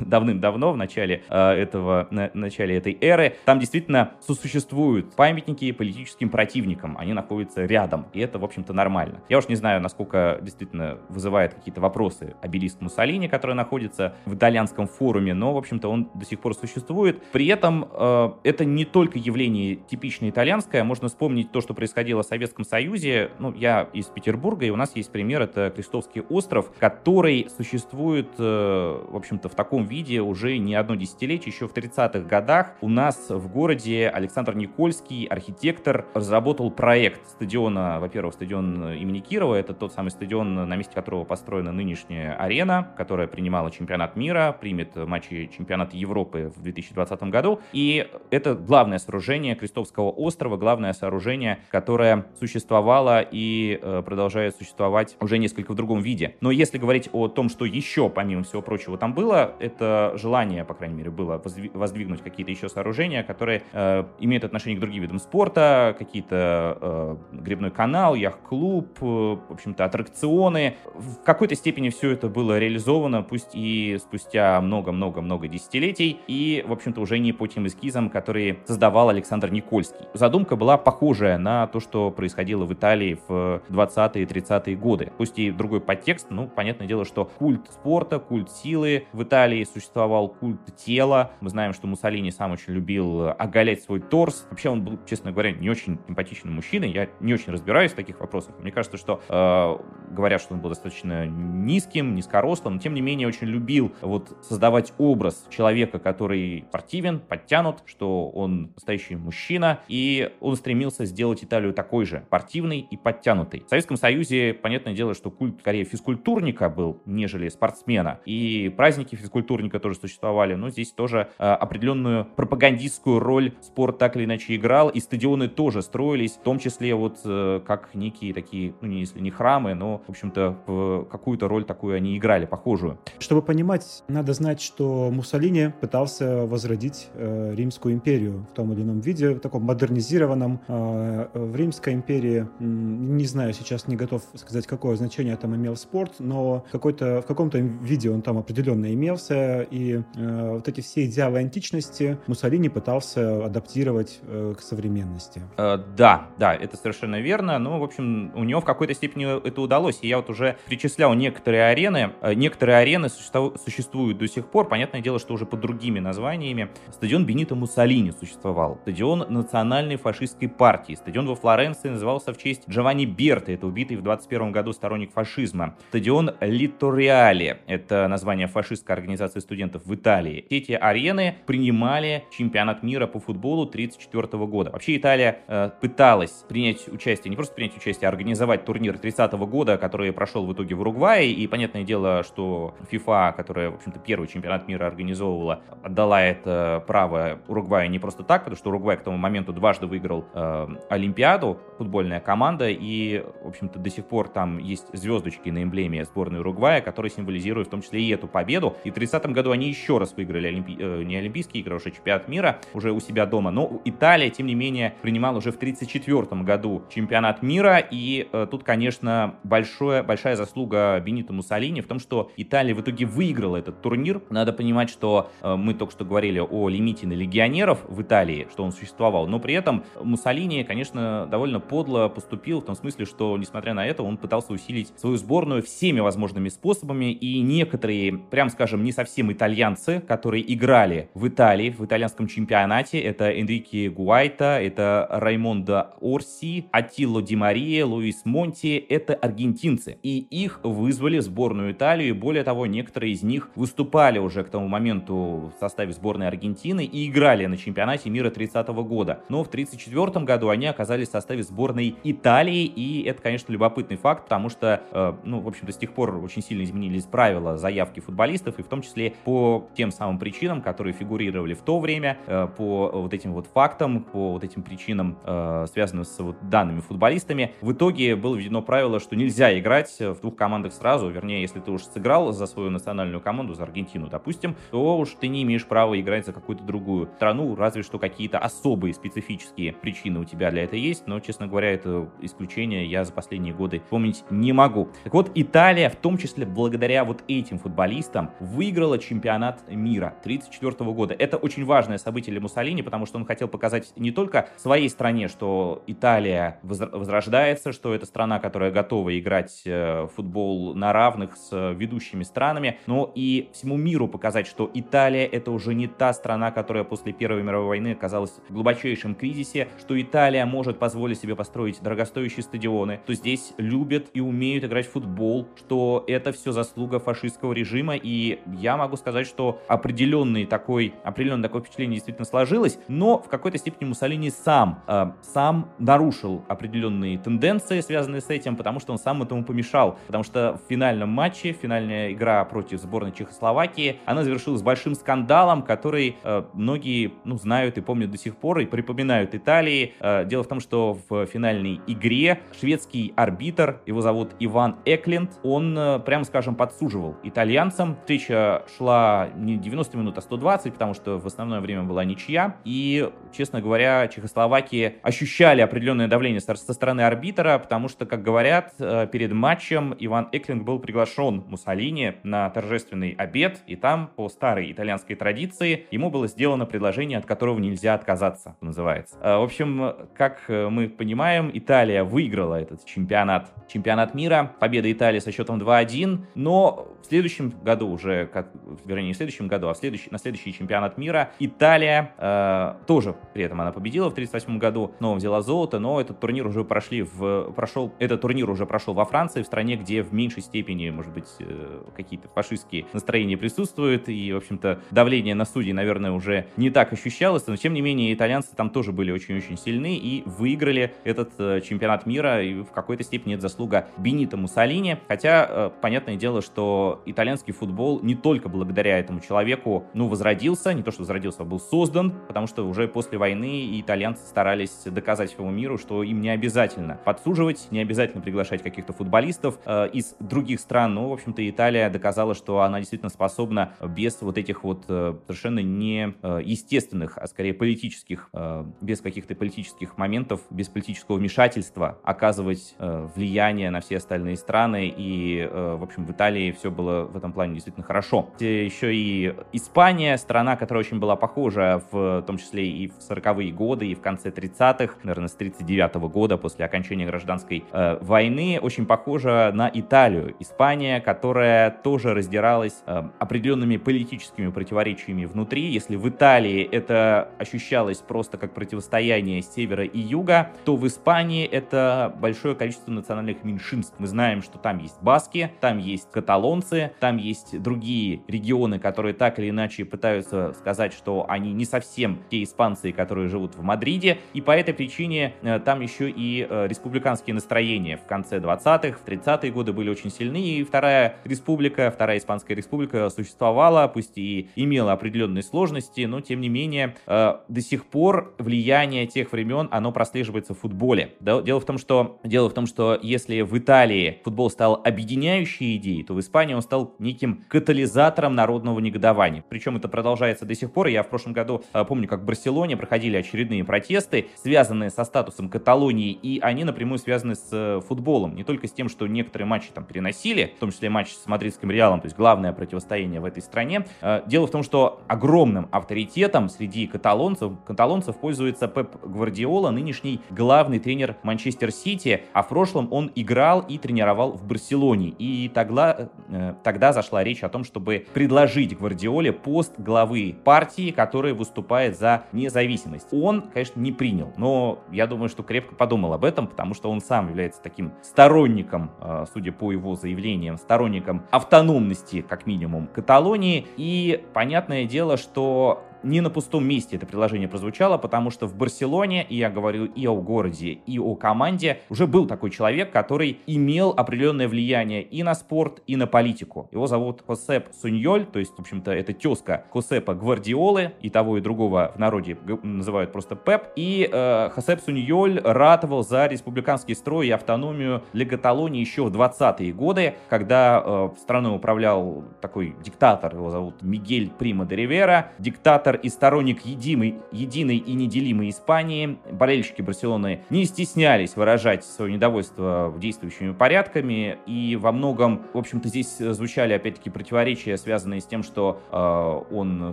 [LAUGHS] давным-давно, в начале э, этого, на, начале этой эры, там действительно сосуществуют памятники политическим противникам, они находятся рядом, и это, в общем-то, нормально. Я уж не знаю, насколько действительно вызывает какие-то вопросы обелиск Муссолини, который находится в итальянском форуме, но, в общем-то, он до сих пор существует. При этом э, это не только явление типично итальянское, можно вспомнить то, что происходило в Советском Союзе. Ну, я из Петербурга, и у нас есть пример, это Крестовский остров, который существует, э, в общем-то, в таком виде уже не одно десятилетие. Еще в 30-х годах у нас в городе Александр Никольский, архитектор, разработал проект стадиона, во-первых, стадион имени Кирова, это тот самый стадион, на месте которого построена нынешняя арена, которая принимала чемпионат мира, примет матчи чемпионата Европы в 2020 году. И это главная сооружение Крестовского острова, главное сооружение, которое существовало и э, продолжает существовать уже несколько в другом виде. Но если говорить о том, что еще, помимо всего прочего, там было, это желание, по крайней мере, было воздвигнуть какие-то еще сооружения, которые э, имеют отношение к другим видам спорта, какие-то э, грибной канал, яхт-клуб, э, в общем-то, аттракционы. В какой-то степени все это было реализовано, пусть и спустя много-много-много десятилетий, и, в общем-то, уже не по тем эскизам, которые создавал Александр Никольский. Задумка была похожая на то, что происходило в Италии в 20-е и 30-е годы. Пусть и другой подтекст, ну, понятное дело, что культ спорта, культ силы в Италии существовал, культ тела. Мы знаем, что Муссолини сам очень любил оголять свой торс. Вообще он был, честно говоря, не очень симпатичным мужчиной. Я не очень разбираюсь в таких вопросах. Мне кажется, что э, говорят, что он был достаточно низким, низкорослым, но тем не менее очень любил вот создавать образ человека, который спортивен, подтянут, что он настоящий мужчина, и он стремился сделать Италию такой же, спортивной и подтянутой. В Советском Союзе, понятное дело, что культ скорее физкультурника был, нежели спортсмена, и праздники физкультурника тоже существовали, но здесь тоже э, определенную пропагандистскую роль спорт так или иначе играл, и стадионы тоже строились, в том числе вот э, как некие такие, ну, если не храмы, но, в общем-то, какую-то роль такую они играли, похожую. Чтобы понимать, надо знать, что Муссолини пытался возродить э, Римскую империю в том или ином виде, в таком модернизированном. Э, в Римской империи, не знаю, сейчас не готов сказать, какое значение там имел спорт, но какой-то, в каком-то виде он там определенно имелся, и э, вот эти все идеалы античности Муссолини пытался адаптировать э, к современности. Да, да, это совершенно верно, но, в общем, у него в какой-то степени это удалось, и я вот уже перечислял некоторые арены, некоторые арены существуют до сих пор, понятное дело, что уже под другими названиями. Стадион Бенито Муссолини существовал, стадион национальной фашистской партии, стадион во Флоренции назывался в честь Джованни Берта, это убитый в 21 году сторонник фашизма, стадион Литориале, это название фашистской организации студентов в Италии. Эти арены принимали чемпионат мира по футболу 1934 года. Вообще Италия э, пыталась принять участие, не просто принять участие, а организовать турнир 30 года, который прошел в итоге в Уругвае. И понятное дело, что FIFA, которая, в общем-то, первый чемпионат мира организовывала, отдала это право Уругваю не просто так, потому что Уругвай к тому моменту дважды выиграл э, Олимпиаду, футбольная команда, и, в общем-то, до сих пор там есть звездочки на эмблеме сборной Уругвая, которые символизируют в том числе и эту победу. И в 30 году они еще раз выиграли Олимпи... э, не Олимпийские игры, а уже чемпионат мира, уже у себя дома. Но Италия, тем не менее, принимала уже в 34 году чемпионат мира, и э, тут, конечно, большое, большая заслуга Бенита Муссолини в том, что Италия в итоге выиграла этот турнир. Надо понимать, что э, мы только что говорили о лимите на легионеров в Италии, что он существовал, но при этом Муссолини, конечно, довольно подло поступил в том смысле, что, несмотря на это, он пытался усилить свою сборную всеми возможными способами, и некоторые, прям скажем, не совсем итальянцы, которые играли в Италии, в итальянском чемпионате, это Энрике Гуайта, это Раймондо Орси, Атило Ди Мария, Луис Монти, это аргентинцы. И их вызвали в сборную Италии, и более того, некоторые из них выступали уже к тому моменту в составе сборной Аргентины и играли на чемпионате мира 30 -го года. Но в 34 году они оказались в составе сборной Италии, и это, конечно, любопытный факт, потому что, э, ну, в общем-то, с тех пор очень сильно изменились правила заявки футболистов, и в том числе по тем самым причинам, которые фигурировали в то время, э, по вот этим вот фактам, по вот этим причинам, э, связанным с вот данными футболистами, в итоге было введено правило, что нельзя играть в двух командах сразу, вернее, если ты уж сыграл за свою национальную команду, за Аргентину, допустим, то уж ты не имеешь права играть за какую-то другую страну, разве что какие-то особые специфические причины у тебя для этого есть, но, честно говоря, это исключение я за последние годы помнить не могу. Так вот, Италия, в том числе благодаря вот этим футболистам, выиграла чемпионат мира 1934 года. Это очень важное событие для Муссолини, потому что он хотел показать не только своей стране, что Италия возрождается, что это страна, которая готова играть э, в футбол на равных с ведущими странами, но и всему миру показать, что Италия это уже не та страна, которая после Первой мировой войны оказалась в глубочайшем кризисе, что Италия может позволить себе построить дорогостоящие стадионы, то здесь любят и умеют играть в футбол, что это все заслуга фашистского режима, и я могу сказать, что определенный такой, определенное такое впечатление действительно сложилось, но в какой-то степени Муссолини сам, э, сам нарушил определенные тенденции, связанные с этим, потому что он сам этому помешал, потому что в финальном матче, финальная игра против сборной Чехословакии, она завершилась большим скандалом, который э, многие, ну, знают и помнят помнят до сих пор и припоминают Италии. Э, дело в том, что в финальной игре шведский арбитр, его зовут Иван Экленд, он, э, прямо скажем, подсуживал итальянцам. Встреча шла не 90 минут, а 120, потому что в основное время была ничья. И, честно говоря, Чехословакии ощущали определенное давление со стороны арбитра, потому что, как говорят, э, перед матчем Иван Экленд был приглашен Муссолини на торжественный обед, и там, по старой итальянской традиции, ему было сделано предложение, от которого нельзя отказаться, называется. Э, в общем, как мы понимаем, Италия выиграла этот чемпионат, чемпионат мира, победа Италии со счетом 2-1, но в следующем году уже, как, вернее, не в следующем году, а в следующий, на следующий чемпионат мира Италия э, тоже при этом она победила в 1938 году, снова взяла золото, но этот турнир уже прошли в, прошел, этот турнир уже прошел во Франции, в стране, где в меньшей степени, может быть, э, какие-то фашистские настроения присутствуют, и, в общем-то, давление на судей, наверное, уже не так ощущалось, но, тем не менее, итальянцы там тоже были очень-очень сильны и выиграли этот э, чемпионат мира, и в какой-то степени это заслуга Бенита Муссолини, хотя, э, понятное дело, что итальянский футбол не только благодаря этому человеку, ну, возродился, не то, что возродился, а был создан, потому что уже после войны итальянцы старались доказать всему миру, что им не обязательно подсуживать, не обязательно приглашать каких-то футболистов э, из других стран. Ну, в общем-то, Италия доказала, что она действительно способна без вот этих вот э, совершенно не э, естественных, а скорее политических, э, без каких-то политических моментов, без политического вмешательства оказывать э, влияние на все остальные страны. И, э, в общем, в Италии все было в этом плане действительно хорошо. Еще и Испания, страна, которая очень была похожа, в том числе и в 40-е годы, и в конце 30-х, наверное, с 39 -го года, после окончания гражданской войны, очень похожа на Италию. Испания, которая тоже раздиралась определенными политическими противоречиями внутри. Если в Италии это ощущалось просто как противостояние севера и юга, то в Испании это большое количество национальных меньшинств. Мы знаем, что там есть баски, там есть каталонцы, там есть другие регионы, которые так или иначе пытаются сказать, что они не совсем те испанцы, которые живут в Мадриде, и по этой причине э, там еще и э, республиканские настроения в конце 20-х, в 30-е годы были очень сильны, и Вторая Республика, Вторая Испанская Республика существовала, пусть и имела определенные сложности, но тем не менее э, до сих пор влияние тех времен, оно прослеживается в футболе. Дело в том, что, дело в том, что если в Италии футбол стал объединяющей идеей, то в Испании он стал неким катализатором народного негодования. Причем это продолжается до сих пор. Я в прошлом году э, помню, как в Барселоне проходили очередные протесты, связанные со статусом Каталонии, и они напрямую связаны с э, футболом. Не только с тем, что некоторые матчи там переносили, в том числе матч с мадридским Реалом, то есть главное противостояние в этой стране. Э, дело в том, что огромным авторитетом среди каталонцев, каталонцев пользуется Пеп Гвардиола, нынешний главный тренер Манчестер Сити, а в прошлом он играл и тренировал в Барселоне. И тогда, э, тогда зашла речь о том, чтобы предложить Гвардиоле пост главы партии, которая выступает за независимость. Он, конечно, не принял, но я думаю, что крепко подумал об этом, потому что он сам является таким сторонником, э, судя по его заявлениям, сторонником автономности, как минимум, Каталонии. И понятное дело, что не на пустом месте это предложение прозвучало, потому что в Барселоне, и я говорю и о городе, и о команде, уже был такой человек, который имел определенное влияние и на спорт, и на политику. Его зовут Хосеп Суньоль, то есть, в общем-то, это тезка Хосепа Гвардиолы, и того, и другого в народе называют просто Пеп. И э, Хосеп Суньоль ратовал за республиканский строй и автономию для Каталонии еще в 20-е годы, когда э, страной управлял такой диктатор, его зовут Мигель Прима де Ривера, диктатор диктатор и сторонник единой, единой и неделимой Испании, болельщики Барселоны не стеснялись выражать свое недовольство действующими порядками, и во многом, в общем-то, здесь звучали, опять-таки, противоречия, связанные с тем, что э, он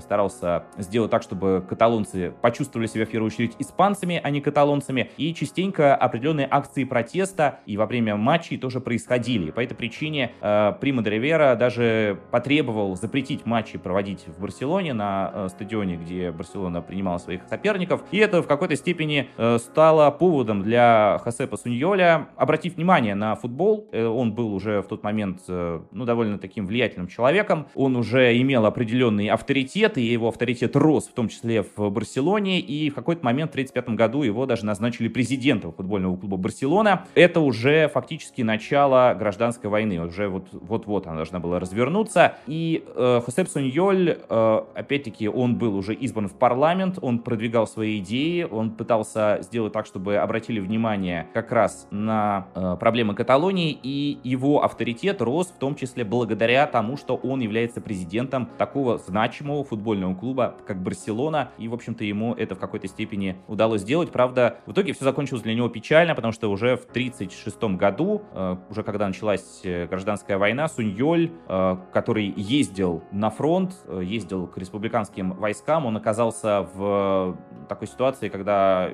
старался сделать так, чтобы каталонцы почувствовали себя, в первую очередь, испанцами, а не каталонцами, и частенько определенные акции протеста и во время матчей тоже происходили. По этой причине э, Прима Ривера даже потребовал запретить матчи проводить в Барселоне на э, стадионе стадионе, где Барселона принимала своих соперников. И это в какой-то степени э, стало поводом для Хосепа Суньоля обратить внимание на футбол. Э, он был уже в тот момент э, ну, довольно таким влиятельным человеком. Он уже имел определенный авторитет, и его авторитет рос, в том числе в Барселоне. И в какой-то момент в 1935 году его даже назначили президентом футбольного клуба Барселона. Это уже фактически начало гражданской войны. Уже вот-вот она должна была развернуться. И э, Хосеп Суньоль, э, опять-таки, он был уже избран в парламент, он продвигал свои идеи, он пытался сделать так, чтобы обратили внимание как раз на э, проблемы Каталонии, и его авторитет рос в том числе благодаря тому, что он является президентом такого значимого футбольного клуба, как Барселона, и, в общем-то, ему это в какой-то степени удалось сделать. Правда, в итоге все закончилось для него печально, потому что уже в 1936 году, э, уже когда началась э, гражданская война, Суньоль, э, который ездил на фронт, э, ездил к республиканским войскам, он оказался в такой ситуации, когда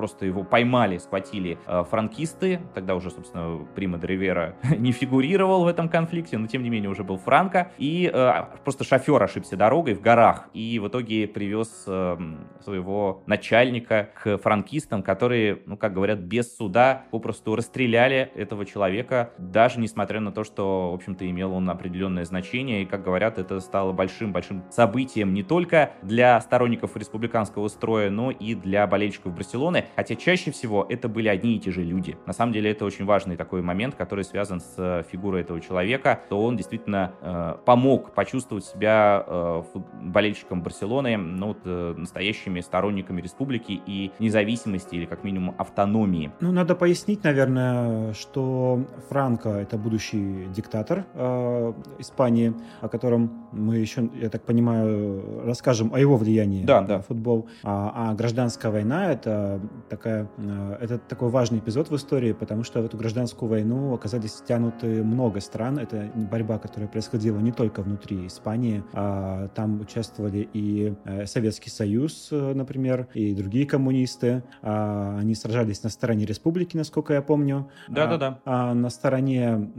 просто его поймали, схватили э, франкисты, тогда уже, собственно, Прима де Ривера [LAUGHS] не фигурировал в этом конфликте, но тем не менее уже был Франко, и э, просто шофер ошибся дорогой в горах, и в итоге привез э, своего начальника к франкистам, которые, ну, как говорят, без суда попросту расстреляли этого человека, даже несмотря на то, что, в общем-то, имел он определенное значение, и, как говорят, это стало большим-большим событием не только для сторонников республиканского строя, но и для болельщиков Барселоны, хотя чаще всего это были одни и те же люди. На самом деле это очень важный такой момент, который связан с э, фигурой этого человека, то он действительно э, помог почувствовать себя э, болельщиком Барселоны, ну, вот, э, настоящими сторонниками республики и независимости или как минимум автономии. Ну, надо пояснить, наверное, что Франко это будущий диктатор э, Испании, о котором мы еще, я так понимаю, расскажем о его влиянии да, на да. футбол. А, а гражданская война это такая, э, это такой важный эпизод в истории, потому что в эту гражданскую войну оказались втянуты много стран. Это борьба, которая происходила не только внутри Испании, а там участвовали и э, Советский Союз, э, например, и другие коммунисты. А, они сражались на стороне республики, насколько я помню. Да-да-да. А, а на стороне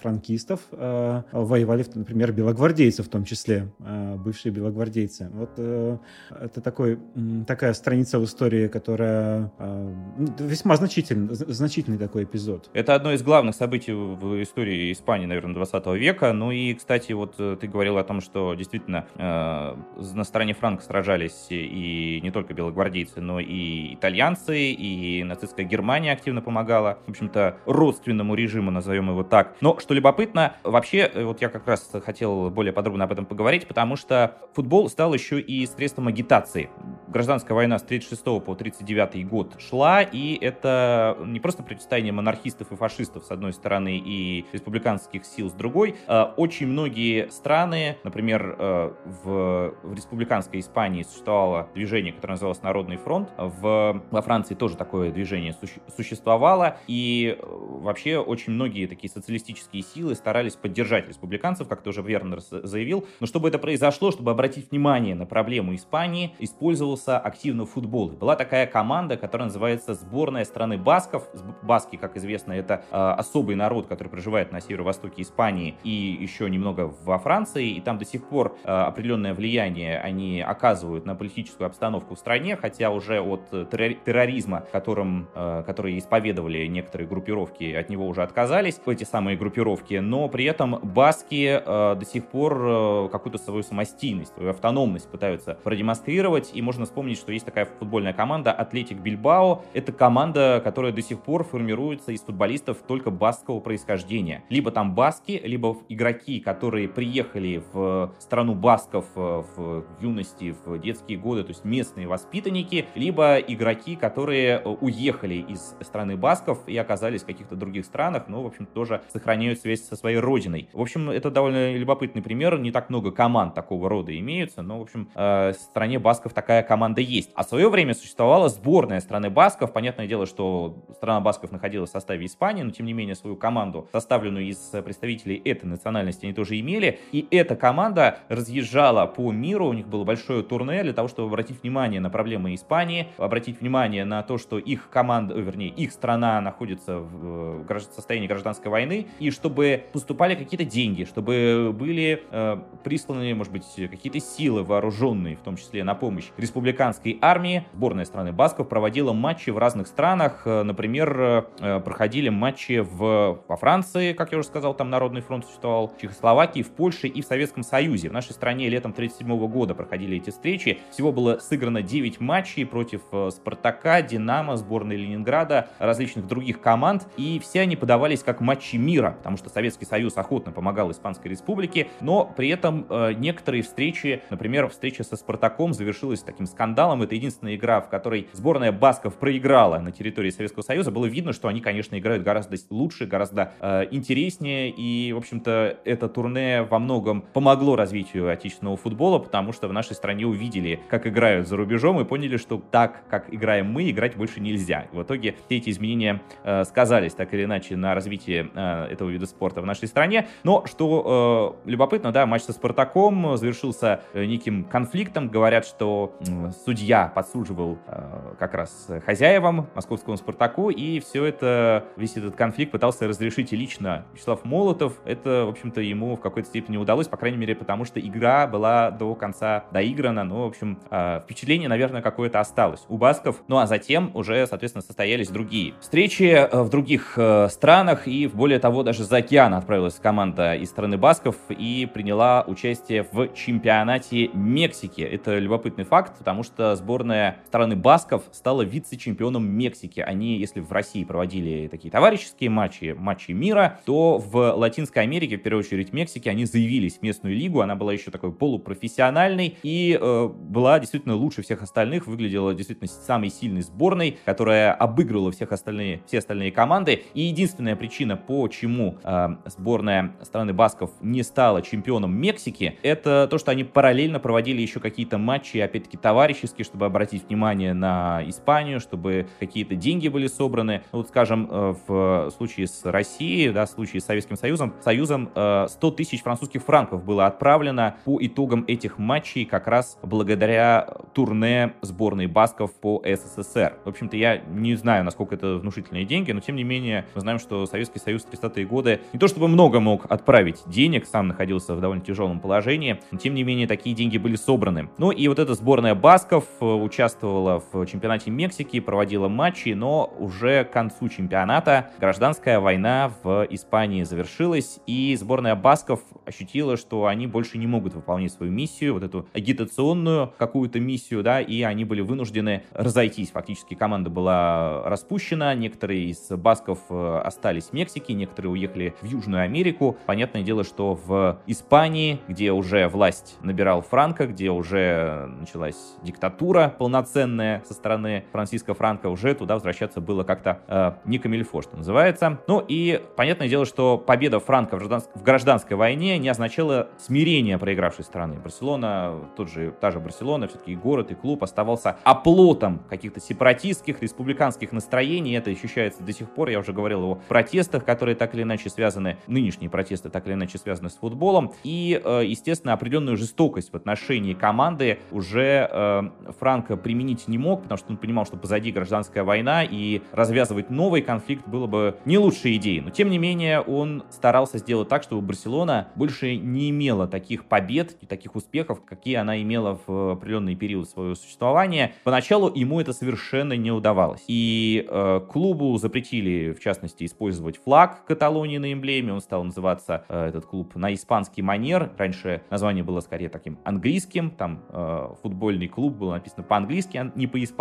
франкистов воевали, например, белогвардейцы в том числе, бывшие белогвардейцы. Вот это такой, такая страница в истории, которая которая э, весьма значительный, значительный такой эпизод. Это одно из главных событий в истории Испании, наверное, 20 века. Ну и, кстати, вот э, ты говорил о том, что действительно э, на стороне Франка сражались и не только белогвардейцы, но и итальянцы, и нацистская Германия активно помогала, в общем-то, родственному режиму, назовем его так. Но, что любопытно, вообще, э, вот я как раз хотел более подробно об этом поговорить, потому что футбол стал еще и средством агитации. Гражданская война с 36 по 30 1939 год шла, и это не просто противостояние монархистов и фашистов с одной стороны и республиканских сил с другой. Э, очень многие страны, например, э, в, в республиканской Испании существовало движение, которое называлось Народный фронт, в, во Франции тоже такое движение суще, существовало, и э, вообще очень многие такие социалистические силы старались поддержать республиканцев, как тоже Вернер заявил, но чтобы это произошло, чтобы обратить внимание на проблему Испании, использовался активно футбол. Была такая такая команда, которая называется сборная страны Басков. Баски, как известно, это э, особый народ, который проживает на северо-востоке Испании и еще немного во Франции, и там до сих пор э, определенное влияние они оказывают на политическую обстановку в стране, хотя уже от терроризма, которым, э, которые исповедовали некоторые группировки, от него уже отказались, эти самые группировки, но при этом баски э, до сих пор э, какую-то свою самостийность, свою автономность пытаются продемонстрировать, и можно вспомнить, что есть такая футбольная команда Атлетик Бильбао — это команда, которая до сих пор формируется из футболистов только баскского происхождения. Либо там баски, либо игроки, которые приехали в страну басков э, в юности, в детские годы, то есть местные воспитанники, либо игроки, которые э, уехали из страны басков и оказались в каких-то других странах, но, в общем, тоже сохраняют связь со своей родиной. В общем, это довольно любопытный пример. Не так много команд такого рода имеются, но, в общем, э, в стране басков такая команда есть. А в свое время существовала сборная страны Басков. Понятное дело, что страна Басков находилась в составе Испании, но тем не менее свою команду, составленную из представителей этой национальности, они тоже имели. И эта команда разъезжала по миру, у них было большое турне для того, чтобы обратить внимание на проблемы Испании, обратить внимание на то, что их команда, вернее, их страна находится в состоянии гражданской войны, и чтобы поступали какие-то деньги, чтобы были э, присланы, может быть, какие-то силы вооруженные, в том числе на помощь республиканской армии. Сборная страны Басков проводила матчи в разных странах. Э, например, э, проходили матчи в, во Франции, как я уже сказал, там Народный фронт существовал, в Чехословакии, в Польше и в Советском Союзе. В нашей стране летом 1937 года проходили эти встречи. Всего было сыграно 9 матчей против э, Спартака, Динамо, сборной Ленинграда, различных других команд. И все они подавались как матчи мира, потому что Советский Союз охотно помогал Испанской Республике, но при этом некоторые встречи, например, встреча со Спартаком завершилась таким скандалом. Это единственная игра, в которой сборная Басков проиграла на территории Советского Союза. Было видно, что они, конечно, играют гораздо лучше, гораздо э, интереснее. И, в общем-то, это турне во многом помогло развитию отечественного футбола, потому что в нашей стране увидели, как играют за рубежом, и поняли, что так, как играем мы, играть больше нельзя. В итоге все эти изменения э, сказались так или иначе на развитии э, этого вида спорта в нашей стране. Но что э, любопытно, да, матч со Спартаком завершился э, неким конфликтом. Говорят, что э, судья подсуживал э, как раз хозяевам, московскому «Спартаку», и все это, весь этот конфликт пытался разрешить и лично Вячеслав Молотов. Это, в общем-то, ему в какой-то степени удалось, по крайней мере, потому что игра была до конца доиграна, ну, в общем, э, впечатление, наверное, какое-то осталось у басков. Ну, а затем уже, соответственно, состоялись другие встречи э, в других странах, и, более того, даже за океан отправилась команда из страны басков и приняла участие в чемпионате Мексики. Это любопытный факт, потому что сборная страны басков стала вице-чемпионом Мексики. Они, если в России проводили такие товарищеские матчи, матчи мира, то в Латинской Америке, в первую очередь Мексике, они заявились в местную лигу. Она была еще такой полупрофессиональной и э, была действительно лучше всех остальных, выглядела действительно самой сильной сборной, которая обыгрывала всех остальные, все остальные команды. И единственная причина, почему э, сборная страны басков не стала чемпионом Мексики, это то, что они параллельно проводили еще какие-то матчи, опять-таки, товарищеские, чтобы обратить внимание на Испанию, чтобы какие-то деньги были собраны. Ну, вот, скажем, э, в случае с Россией, да, в случае с Советским Союзом, Союзом 100 э, тысяч французских франков было отправлено по итогам этих матчей как раз благодаря турне сборной Басков по СССР. В общем-то, я не знаю, насколько это внушительные деньги, но тем не менее, мы знаем, что Советский Союз в 30-е годы не то чтобы много мог отправить денег, сам находился в довольно тяжелом положении, но тем не менее такие деньги были собраны. Ну и вот эта сборная Басков э, участвовала в чемпионате Мексики, проводила матчи, но уже к концу чемпионата гражданская война в Испании завершилась, и сборная Басков ощутила, что они больше не могут выполнять свою миссию, вот эту агитационную какую-то миссию, да, и они были вынуждены разойтись. Фактически команда была распущена, некоторые из басков э, остались в Мексике, некоторые уехали в Южную Америку. Понятное дело, что в Испании, где уже власть набирал Франко, где уже началась диктатура полноценная со стороны Франциска Франка, уже туда возвращаться было как-то э, не камильфо, что называется. Ну и понятное дело, что победа Франка в, гражданск... в гражданской войне не означала смирение проигравшей страны. Барселона, тот же, та же Барселона, все-таки и город, и клуб оставался оплотом каких-то сепаратистских, республиканских настроений. Это ощущается до сих пор. Я уже говорил о протестах, которые так или иначе связаны, нынешние протесты так или иначе связаны с футболом. И, э, естественно, определенную жестокость в отношении команды уже э, Франко применить не мог, потому что он понимал, что позади гражданская война, и развязывать новый конфликт было бы не лучшей идеей. Но, тем не менее, он старался сделать так, чтобы Барселона больше не имела таких побед и таких успехов, какие она имела в определенный период своего существования. Поначалу ему это совершенно не удавалось. И э, клубу запретили, в частности, использовать флаг Каталонии на эмблеме. Он стал называться, э, этот клуб, на испанский манер. Раньше название было скорее таким английским. Там э, футбольный клуб было написано по-английски, а не по-испански.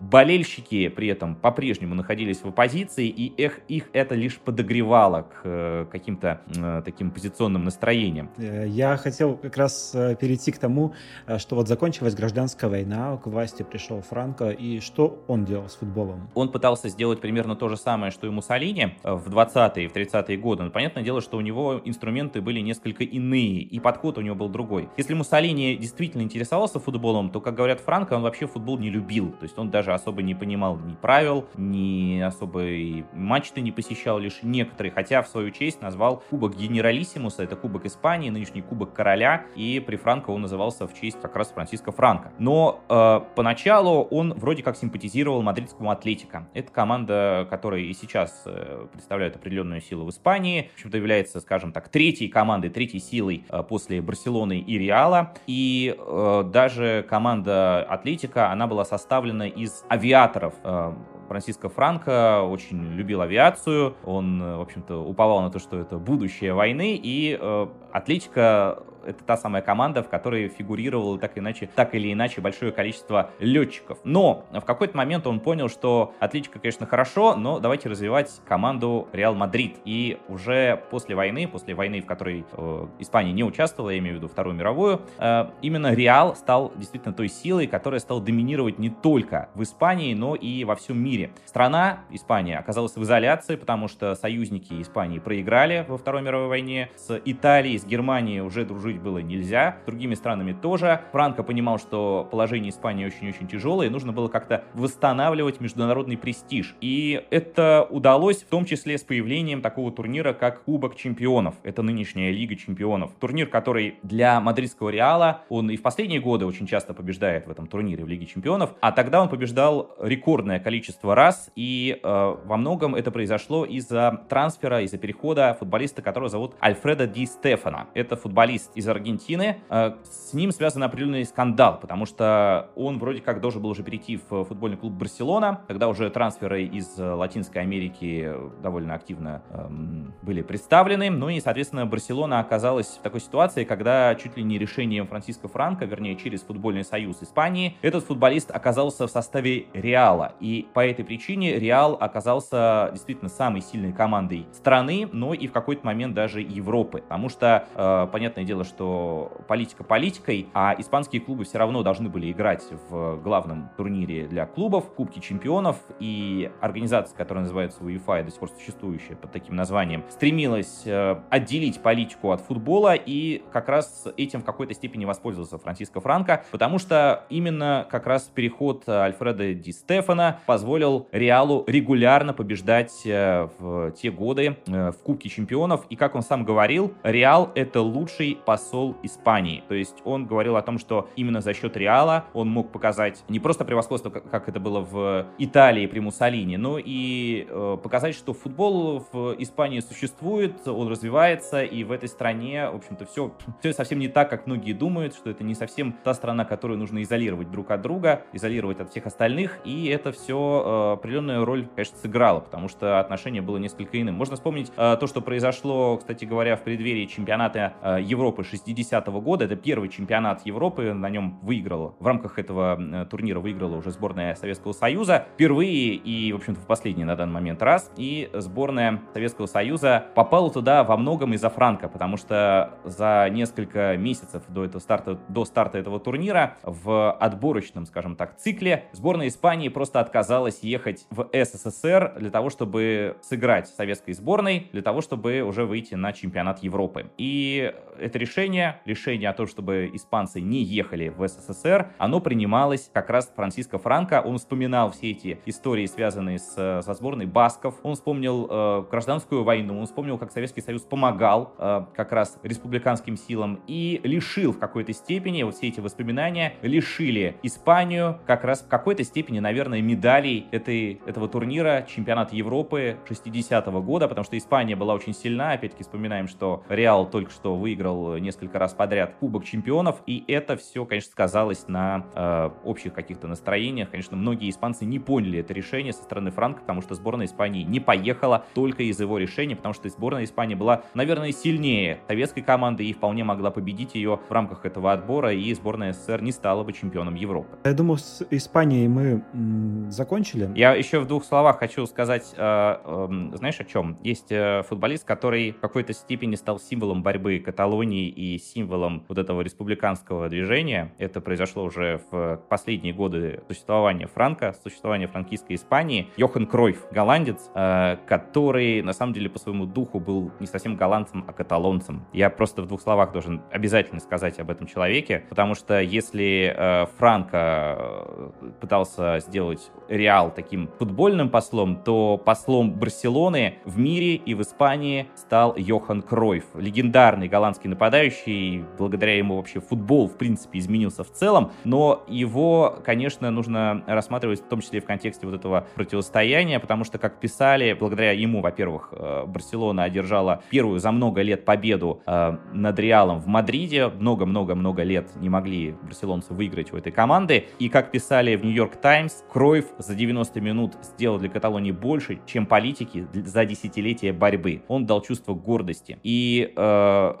Болельщики при этом по-прежнему находились в оппозиции, и их, их это лишь подогревало к э, каким-то э, таким позиционным настроениям. Э, я хотел как раз э, перейти к тому, что вот закончилась гражданская война, к власти пришел Франко, и что он делал с футболом? Он пытался сделать примерно то же самое, что и Муссолини в 20-е и в 30-е годы, но понятное дело, что у него инструменты были несколько иные, и подход у него был другой. Если Муссолини действительно интересовался футболом, то, как говорят Франко, он вообще футбол не любил, то есть он даже особо не понимал ни правил, ни особо и матчи не посещал, лишь некоторые, хотя в свою честь назвал Кубок Генералиссимуса, это Кубок Испании, нынешний Кубок Короля, и при Франко он назывался в честь как раз Франциско Франко. Но э, поначалу он вроде как симпатизировал мадридскому Атлетико. Это команда, которая и сейчас э, представляет определенную силу в Испании, в общем-то является, скажем так, третьей командой, третьей силой э, после Барселоны и Реала, и э, даже команда Атлетика, она была составлена из авиаторов э, Франциско Франко очень любил авиацию, он, в общем-то, уповал на то, что это будущее войны, и э, Атлетика это та самая команда, в которой фигурировало так, иначе, так или иначе большое количество летчиков. Но в какой-то момент он понял, что Атлетика, конечно, хорошо, но давайте развивать команду Реал Мадрид. И уже после войны, после войны, в которой э, Испания не участвовала, я имею в виду Вторую мировую, э, именно Реал стал действительно той силой, которая стала доминировать не только в Испании, но и во всем мире. Страна, Испания, оказалась в изоляции, потому что союзники Испании проиграли во Второй мировой войне. С Италией, с Германией уже дружить дружить было нельзя, с другими странами тоже. Франко понимал, что положение Испании очень-очень тяжелое, и нужно было как-то восстанавливать международный престиж. И это удалось в том числе с появлением такого турнира, как Кубок чемпионов. Это нынешняя Лига чемпионов. Турнир, который для мадридского Реала, он и в последние годы очень часто побеждает в этом турнире в Лиге чемпионов, а тогда он побеждал рекордное количество раз, и э, во многом это произошло из-за трансфера, из-за перехода футболиста, которого зовут Альфредо Ди Стефана. Это футболист из Аргентины. Э, с ним связан определенный скандал, потому что он вроде как должен был уже перейти в футбольный клуб Барселона, когда уже трансферы из Латинской Америки довольно активно эм, были представлены. Ну и, соответственно, Барселона оказалась в такой ситуации, когда чуть ли не решением Франциско Франко, вернее, через футбольный союз Испании, этот футболист оказался в составе Реала. И по этой причине Реал оказался действительно самой сильной командой страны, но и в какой-то момент даже Европы. Потому что, э, понятное дело, что политика политикой, а испанские клубы все равно должны были играть в главном турнире для клубов, Кубке чемпионов, и организация, которая называется UEFA, до сих пор существующая под таким названием, стремилась э, отделить политику от футбола, и как раз этим в какой-то степени воспользовался Франциско Франко, потому что именно как раз переход Альфреда Ди Стефана позволил Реалу регулярно побеждать э, в те годы э, в Кубке чемпионов, и как он сам говорил, Реал это лучший по посол Испании. То есть он говорил о том, что именно за счет Реала он мог показать не просто превосходство, как это было в Италии при Муссолини, но и э, показать, что футбол в Испании существует, он развивается, и в этой стране, в общем-то, все, все совсем не так, как многие думают, что это не совсем та страна, которую нужно изолировать друг от друга, изолировать от всех остальных, и это все э, определенную роль, конечно, сыграло, потому что отношение было несколько иным. Можно вспомнить э, то, что произошло, кстати говоря, в преддверии чемпионата Европы 60-го года. Это первый чемпионат Европы, на нем выиграл, в рамках этого э, турнира выиграла уже сборная Советского Союза. Впервые и, в общем-то, в последний на данный момент раз. И сборная Советского Союза попала туда во многом из-за Франка, потому что за несколько месяцев до, этого старта, до старта этого турнира в отборочном, скажем так, цикле сборная Испании просто отказалась ехать в СССР для того, чтобы сыграть советской сборной, для того, чтобы уже выйти на чемпионат Европы. И это решение решение, решение о том, чтобы испанцы не ехали в СССР, оно принималось как раз Франциско Франко. Он вспоминал все эти истории, связанные с, со сборной Басков. Он вспомнил э, гражданскую войну, он вспомнил, как Советский Союз помогал э, как раз республиканским силам и лишил в какой-то степени, вот все эти воспоминания лишили Испанию как раз в какой-то степени, наверное, медалей этой, этого турнира, чемпионата Европы 60-го года, потому что Испания была очень сильна. Опять-таки вспоминаем, что Реал только что выиграл несколько раз подряд Кубок чемпионов, и это все, конечно, сказалось на э, общих каких-то настроениях. Конечно, многие испанцы не поняли это решение со стороны Франка, потому что сборная Испании не поехала только из его решения, потому что сборная Испании была, наверное, сильнее советской команды и вполне могла победить ее в рамках этого отбора, и сборная СССР не стала бы чемпионом Европы. Я думаю, с Испанией мы м, закончили. Я еще в двух словах хочу сказать, э, э, знаешь, о чем? Есть э, футболист, который в какой-то степени стал символом борьбы Каталонии и символом вот этого республиканского движения. Это произошло уже в последние годы существования Франка, существования франкистской Испании. Йохан Кройф, голландец, э, который на самом деле по своему духу был не совсем голландцем, а каталонцем. Я просто в двух словах должен обязательно сказать об этом человеке, потому что если э, Франко э, пытался сделать Реал таким футбольным послом, то послом Барселоны в мире и в Испании стал Йохан Кройф, легендарный голландский нападающий. Благодаря ему вообще футбол, в принципе, изменился в целом, но его, конечно, нужно рассматривать в том числе в контексте вот этого противостояния, потому что, как писали, благодаря ему, во-первых, э, Барселона одержала первую за много лет победу э, над Реалом в Мадриде. Много-много-много лет не могли барселонцы выиграть у этой команды. И, как писали в Нью-Йорк Таймс, Кройф за 90 минут сделал для Каталонии больше, чем политики за десятилетия борьбы. Он дал чувство гордости. И э,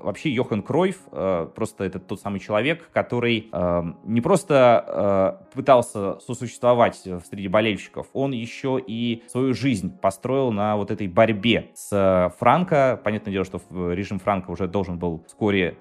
вообще Йохан Кройф э, просто это тот самый человек, который э, не просто э, пытался сосуществовать среди болельщиков, он еще и свою жизнь построил на вот этой борьбе с Франко. Понятное дело, что режим Франко уже должен был вскоре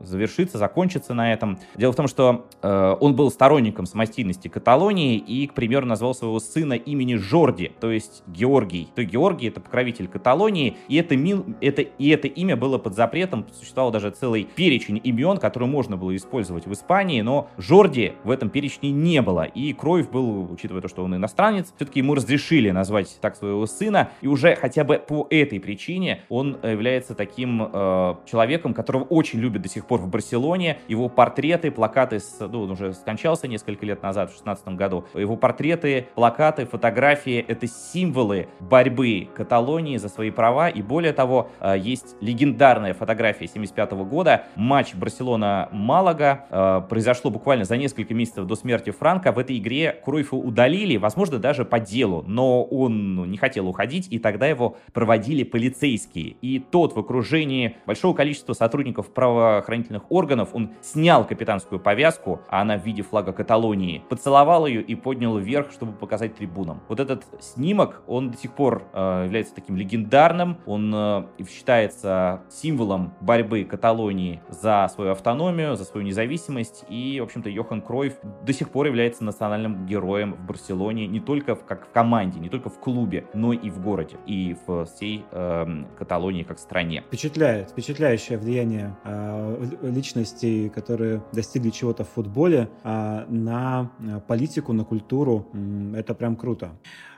завершиться, закончиться на этом. Дело в том, что он был сторонником самостийности Каталонии и, к примеру, назвал своего сына имени Жорди, то есть Георгий. То Георгий — это покровитель Каталонии, и это, это, и это имя было под запретом, существовал даже целый перечень имен, которые можно было использовать в Испании, но Жорди в этом перечне не было, и Кроев был, учитывая то, что он иностранец, все-таки ему разрешили назвать так своего сына, и уже хотя бы по этой причине он является таким э, человеком, которого очень любят до сих пор в Барселоне, его портреты, плакаты, с, ну, он уже скончался несколько лет назад, в 16 году, его портреты, плакаты, фотографии — это символы борьбы Каталонии за свои права, и более того, э, есть легендарная фотография 75 года, матч Барселона-Малага, э, произошло буквально за несколько месяцев до смерти Франка, в этой игре Круйфа удалили, возможно, даже по делу, но он ну, не хотел уходить, и тогда его проводили полицейские, и тот в окружении большого количества сотрудников правоохранительных органов, он снял капитанскую повязку, а она в виде флага Каталонии, поцеловал ее и поднял вверх, чтобы показать трибунам. Вот этот снимок, он до сих пор э, является таким легендарным, он э, считается символом борьбы Каталонии за свою автономию, за свою независимость, и, в общем-то, Йохан Кройф до сих пор является национальным героем в Барселоне, не только в, как в команде, не только в клубе, но и в городе, и в всей э, Каталонии как стране. Впечатляет, впечатляющее влияние э, личностей, которые достигли чего-то в футболе, э, на политику, на культуру. Это прям круто.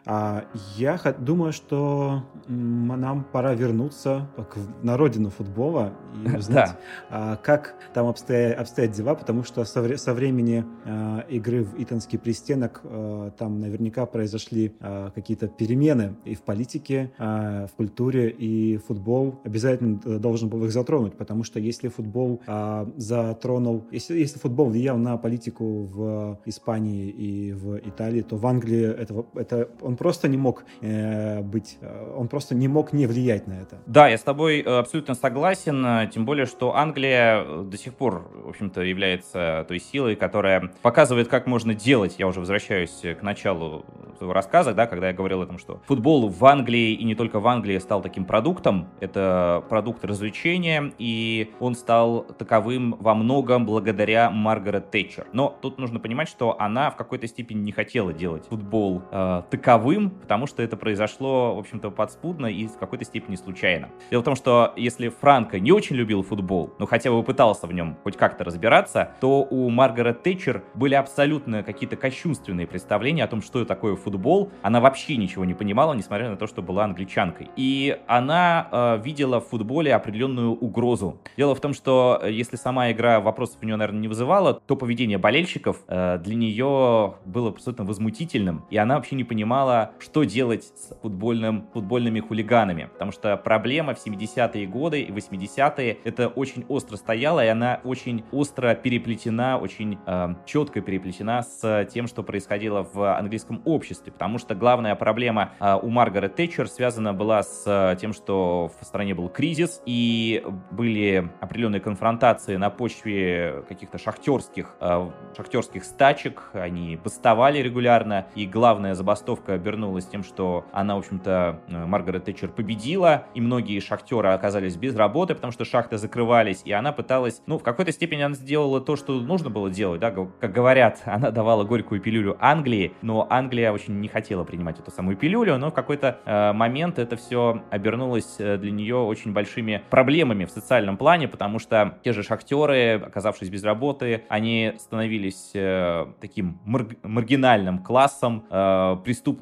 А, я думаю, что нам пора вернуться на родину футбола и [LAUGHS] узнать, да. как там обстоят, обстоят дела, потому что со, со времени а, игры в Итанский пристенок а, там наверняка произошли какие-то перемены и в политике, в культуре, и футбол обязательно должен был их затронуть, потому что если футбол затронул, если, если футбол влиял на политику в Испании и в Италии, то в Англии это, это он просто не мог э, быть, э, он просто не мог не влиять на это. Да, я с тобой э, абсолютно согласен, э, тем более, что Англия до сих пор, в общем-то, является той силой, которая показывает, как можно делать. Я уже возвращаюсь к началу своего рассказа, да, когда я говорил о том, что футбол в Англии и не только в Англии стал таким продуктом. Это продукт развлечения, и он стал таковым во многом благодаря Маргарет Тэтчер. Но тут нужно понимать, что она в какой-то степени не хотела делать футбол э, таковым, таковым, потому что это произошло, в общем-то, подспудно и в какой-то степени случайно. Дело в том, что если Франко не очень любил футбол, но хотя бы пытался в нем хоть как-то разбираться, то у Маргарет Тэтчер были абсолютно какие-то кощунственные представления о том, что такое футбол. Она вообще ничего не понимала, несмотря на то, что была англичанкой. И она э, видела в футболе определенную угрозу. Дело в том, что э, если сама игра вопросов у нее, наверное, не вызывала, то поведение болельщиков э, для нее было абсолютно возмутительным, и она вообще не понимала, что делать с футбольным, футбольными хулиганами, потому что проблема в 70-е годы и 80-е это очень остро стояла, и она очень остро переплетена, очень э, четко переплетена с тем, что происходило в английском обществе, потому что главная проблема э, у Маргарет Тэтчер связана была с э, тем, что в стране был кризис, и были определенные конфронтации на почве каких-то шахтерских, э, шахтерских стачек, они бастовали регулярно, и главная забастовка обернулось тем, что она, в общем-то, э, Маргарет Тэтчер победила, и многие шахтеры оказались без работы, потому что шахты закрывали взрывались, и она пыталась, ну, в какой-то степени она сделала то, что нужно было делать, да, как говорят, [LAUGHS] она давала горькую пилюлю Англии, но Англия очень не хотела принимать эту самую пилюлю, но в какой-то э, момент это все обернулось э, для нее очень большими проблемами в социальном плане, потому что те же шахтеры, оказавшись без работы, они становились э, таким мар маргинальным классом, э,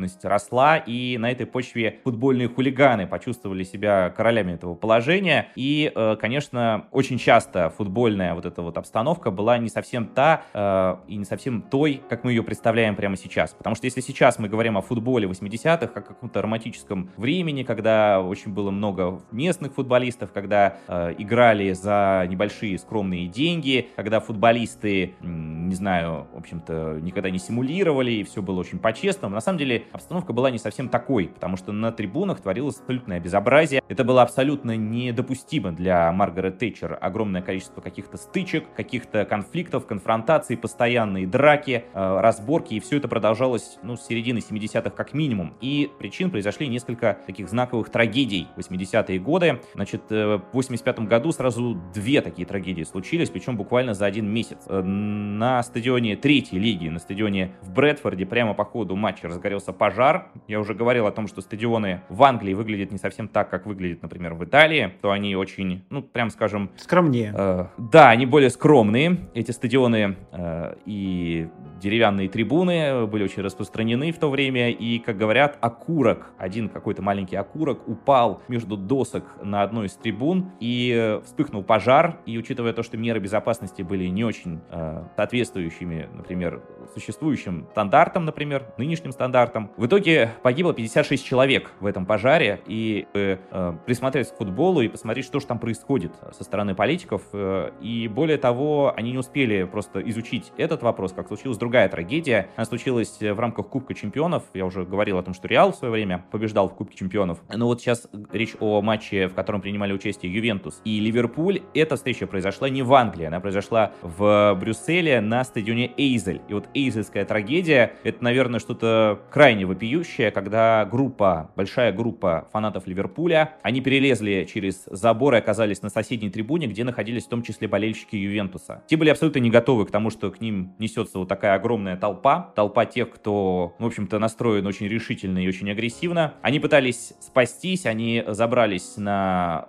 преступность росла, и на этой почве футбольные хулиганы почувствовали себя королями этого положения, и, э, конечно, очень часто футбольная вот эта вот обстановка была не совсем та э, и не совсем той, как мы ее представляем прямо сейчас, потому что если сейчас мы говорим о футболе 80-х, как о каком-то романтическом времени, когда очень было много местных футболистов, когда э, играли за небольшие скромные деньги, когда футболисты, не знаю, в общем-то, никогда не симулировали, и все было очень по-честному. На самом деле обстановка была не совсем такой, потому что на трибунах творилось абсолютное безобразие. Это было абсолютно недопустимо для Маргарет Тэтчер. Огромное количество каких-то стычек, каких-то конфликтов, конфронтаций, постоянные драки, э, разборки, и все это продолжалось, ну, с середины 70-х как минимум. И причин произошли несколько таких знаковых трагедий 80-е годы. Значит, э, в 85 году сразу две такие трагедии случились, причем буквально за один месяц. Э, на стадионе третьей лиги, на стадионе в Брэдфорде, прямо по ходу матча разгорелся пожар. Я уже говорил о том, что стадионы в Англии выглядят не совсем так, как выглядит, например, в Италии, то они очень, ну, прям скажем... Скромнее. Э, да, они более скромные. Эти стадионы э, и деревянные трибуны были очень распространены в то время, и, как говорят, окурок, один какой-то маленький окурок упал между досок на одной из трибун, и вспыхнул пожар, и учитывая то, что меры безопасности были не очень э, соответствующими, например, существующим стандартам, например, нынешним стандартам, в итоге погибло 56 человек в этом пожаре, и э, э, присмотреться к футболу и посмотреть, что же там происходит со стороны политиков, э, и более того, они не успели просто изучить этот вопрос, как случилось другая трагедия. Она случилась в рамках Кубка чемпионов. Я уже говорил о том, что Реал в свое время побеждал в Кубке чемпионов. Но вот сейчас речь о матче, в котором принимали участие Ювентус и Ливерпуль. Эта встреча произошла не в Англии, она произошла в Брюсселе на стадионе Эйзель. И вот эйзельская трагедия — это, наверное, что-то крайне вопиющее, когда группа, большая группа фанатов Ливерпуля, они перелезли через забор и оказались на соседней трибуне, где находились в том числе болельщики Ювентуса. Те были абсолютно не готовы к тому, что к ним несется вот такая огромная толпа, толпа тех, кто, в общем-то, настроен очень решительно и очень агрессивно. Они пытались спастись, они забрались на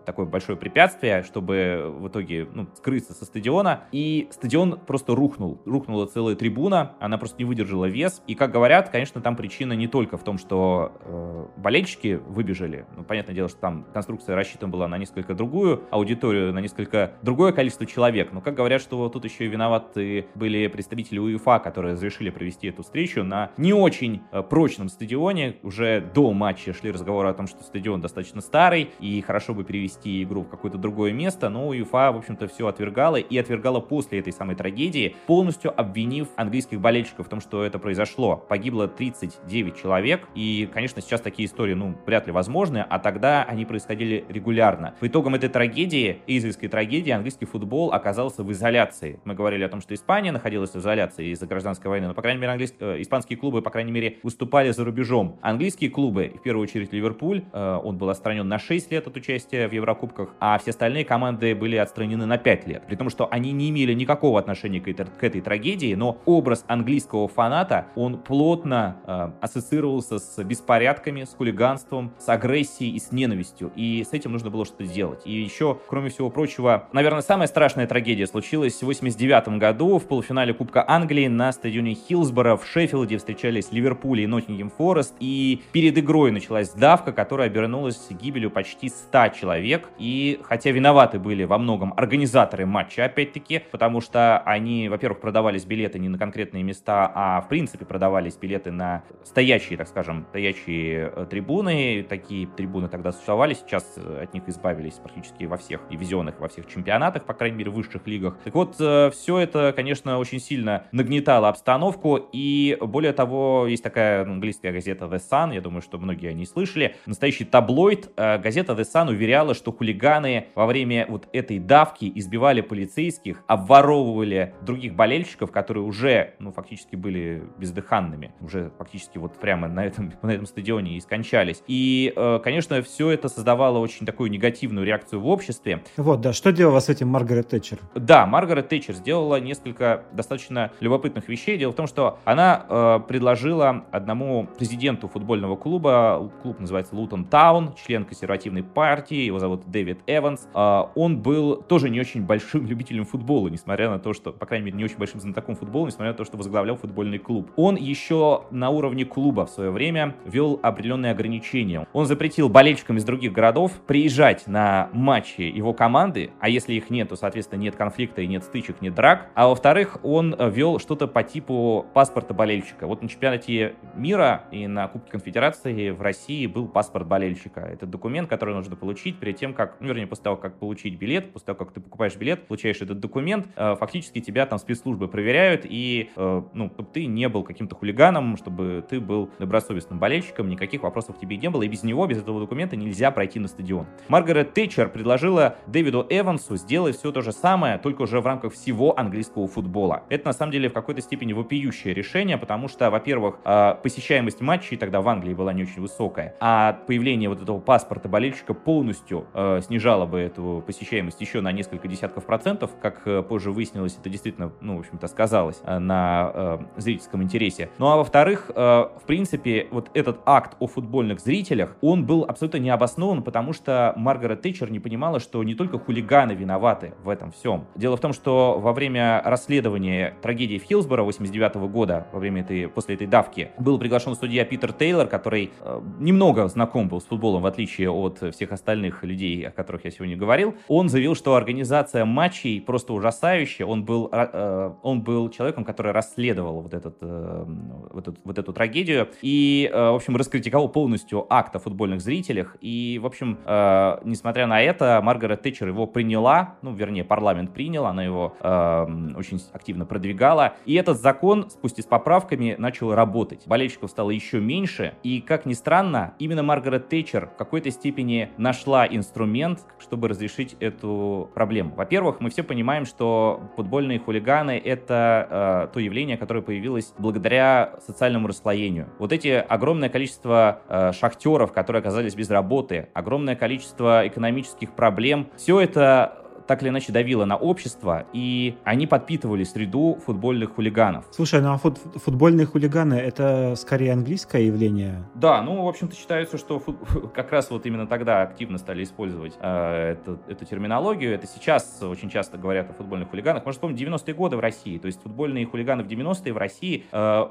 э, такое большое препятствие, чтобы в итоге ну, скрыться со стадиона, и стадион просто рухнул. Рухнула целая трибуна, она просто не выдержала вес. И, как говорят, конечно, там причина не только в том, что э, болельщики выбежали. Ну, понятное дело, что там конструкция рассчитана была на несколько другую аудиторию, на несколько другое количество человек. Но, как говорят, что тут еще и виноваты были представители УЕФА, которые разрешили провести эту встречу на не очень э, прочном стадионе. Уже до матча шли разговоры о том, что стадион достаточно старый, и хорошо бы перевести игру в какое-то другое место, но УЕФА, в общем-то, все отвергала, и отвергала после этой самой трагедии, полностью обвинив английских болельщиков в том, что это произошло. Погибло 39 человек, и, конечно, сейчас такие истории, ну, вряд ли возможны, а тогда они происходили регулярно. По итогам этой трагедии, израильской трагедии, английский футбол оказался в изоляции. Мы говорили о том, что Испания находилась в изоляции из-за гражданской войны, но, по крайней мере, английские, э, испанские клубы, по крайней мере, выступали за рубежом. Английские клубы, в первую очередь Ливерпуль, э, он был отстранен на 6 лет от участия в Еврокубках, а все остальные команды были отстранены на 5 лет. При том, что они не имели никакого отношения к этой, к этой трагедии, но образ английского фаната, он плотно э, ассоциировался с беспорядками, с хулиганством, с агрессией и с ненавистью. И с этим нужно было что-то делать. И еще, кроме всего прочего, наверное, самая страшная трагедия случилась в 89 году в полуфинале Кубка Англии на стадионе Хилсборо в Шеффилде встречались Ливерпуль и Ноттингем Форест. И перед игрой началась давка, которая обернулась гибелью почти 100 человек. И хотя виноваты были во многом организаторы матча, опять-таки, потому что они, во-первых, продавались билеты не на конкретные места, а в принципе продавались билеты на стоящие, так скажем, стоящие э, трибуны. Такие трибуны тогда существовали, сейчас э, от них избавились практически во всех дивизионах, во всех чемпионатах, по крайней мере, в высших лигах. Так вот, э, все это, конечно, очень сильно нагнетало обстановку, и более того, есть такая английская газета The Sun, я думаю, что многие о ней слышали, настоящий таблоид. Газета The Sun уверяла, что хулиганы во время вот этой давки избивали полицейских, обворовывали других болельщиков, которые уже, ну, фактически были бездыханными, уже фактически вот прямо на этом, [LAUGHS] на этом стадионе и скончались. И, э, конечно, все это создавало очень такую негативную реакцию в обществе. Вот, да, что делала с этим Маргарет Тэтчер? Да, Маргарет Тэтчер сделала несколько достаточно любопытных вещей. Дело в том, что она э, предложила одному президенту футбольного клуба, клуб называется Лутон Таун, член консервативной партии, его зовут Дэвид Эванс. Э, он был тоже не очень большим [LAUGHS] любителем футбола, несмотря на то, что, по крайней мере, не очень большим знатоком футбола, несмотря на то, что возглавлял футбольный клуб. Он еще на уровне клуба в свое время вел определенные ограничения. Он запретил болельщикам из других городов приезжать на матчи его команды, а если их нет, то, соответственно, нет конфликта и нет стычек, нет драк. А во-вторых, он э, вел что-то по типу паспорта болельщика. Вот на чемпионате мира и на Кубке Конфедерации в России был паспорт болельщика. Это документ, который нужно получить перед тем, как, ну, вернее, после того, как получить билет, после того, как ты покупаешь билет, получаешь этот документ, э, фактически тебя там спецслужбы проверяют, и, э, ну, чтобы ты не был каким-то хулиганом, чтобы ты был добросовестным болельщиком, никаких вопросов тебе не было, и без него, без этого документа нельзя пройти на стадион. Маргарет Тэтчер предложила Дэвиду Эвансу сделать все то же самое, только уже в рамках всего английского футбола. Это, на самом деле, в какой-то степени вопиющее решение, потому что, во-первых, э, посещаемость матчей тогда в Англии была не очень высокая, а появление вот этого паспорта болельщика полностью э, снижало бы эту посещаемость еще на несколько десятков процентов, как э, позже выяснилось, это действительно, ну, в общем-то, сказалось э, на э, зрительском интересе. Ну, а во-вторых, в принципе, вот этот акт о футбольных зрителях, он был абсолютно необоснован, потому что Маргарет Тэтчер не понимала, что не только хулиганы виноваты в этом всем. Дело в том, что во время расследования трагедии в Хиллсборо 89 года, во время этой, после этой давки, был приглашен судья Питер Тейлор, который э, немного знаком был с футболом, в отличие от всех остальных людей, о которых я сегодня говорил. Он заявил, что организация матчей просто ужасающая. Он был, э, он был человеком, который расследовал вот, этот, э, вот, эту, вот эту трагедию и, э, в общем, раскритиковал полностью акт о футбольных зрителях. И, в общем, э, несмотря на это, Маргарет Тэтчер его приняла, ну, вернее, парламент принял, она его э, очень активно продвигала. И этот закон, спустя с поправками, начал работать. Болельщиков стало еще меньше. И, как ни странно, именно Маргарет Тэтчер в какой-то степени нашла инструмент, чтобы разрешить эту проблему. Во-первых, мы все понимаем, что футбольные хулиганы — это э, то явление, которое появилось благодаря социальному расслоению. Вот эти огромное количество э, шахтеров, которые оказались без работы, огромное количество экономических проблем, все это так или иначе давило на общество, и они подпитывали среду футбольных хулиганов. Слушай, ну а фут футбольные хулиганы это скорее английское явление? Да, ну, в общем-то, считается, что фут... [LAUGHS] как раз вот именно тогда активно стали использовать э, эту, эту терминологию. Это сейчас очень часто говорят о футбольных хулиганах. Можно вспомнить 90-е годы в России. То есть футбольные хулиганы в 90-е в России э,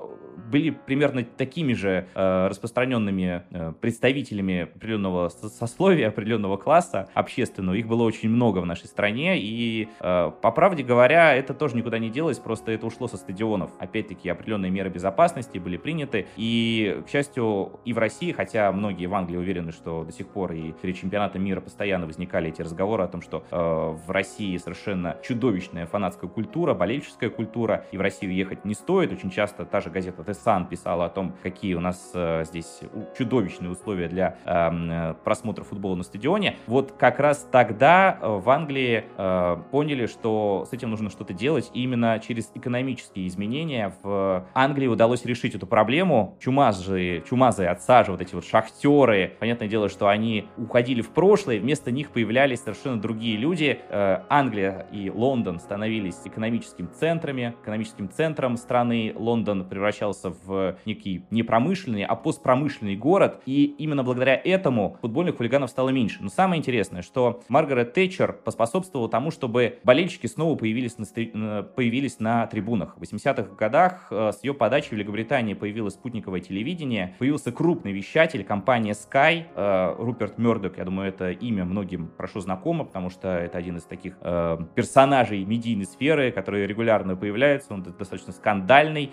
были примерно такими же э, распространенными э, представителями определенного сословия, определенного класса общественного. Их было очень много в нашей стране стране, и, э, по правде говоря, это тоже никуда не делось, просто это ушло со стадионов. Опять-таки, определенные меры безопасности были приняты, и, к счастью, и в России, хотя многие в Англии уверены, что до сих пор и перед чемпионатом мира постоянно возникали эти разговоры о том, что э, в России совершенно чудовищная фанатская культура, болельческая культура, и в Россию ехать не стоит. Очень часто та же газета Sun писала о том, какие у нас э, здесь чудовищные условия для эм, э, просмотра футбола на стадионе. Вот как раз тогда э, в Англии э, поняли, что с этим нужно что-то делать. И именно через экономические изменения в Англии удалось решить эту проблему. Чумазые, чумазые отсажи, вот эти вот шахтеры, понятное дело, что они уходили в прошлое, вместо них появлялись совершенно другие люди. Э, Англия и Лондон становились экономическими центрами, экономическим центром страны. Лондон превращался в некий не промышленный, а постпромышленный город. И именно благодаря этому футбольных хулиганов стало меньше. Но самое интересное, что Маргарет Тэтчер поспособствовала способствовало тому, чтобы болельщики снова появились на, появились на трибунах. В 80-х годах э, с ее подачи в Великобритании появилось спутниковое телевидение, появился крупный вещатель, компания Sky, э, Руперт Мердок, я думаю, это имя многим хорошо знакомо, потому что это один из таких э, персонажей медийной сферы, которые регулярно появляются, он достаточно скандальный,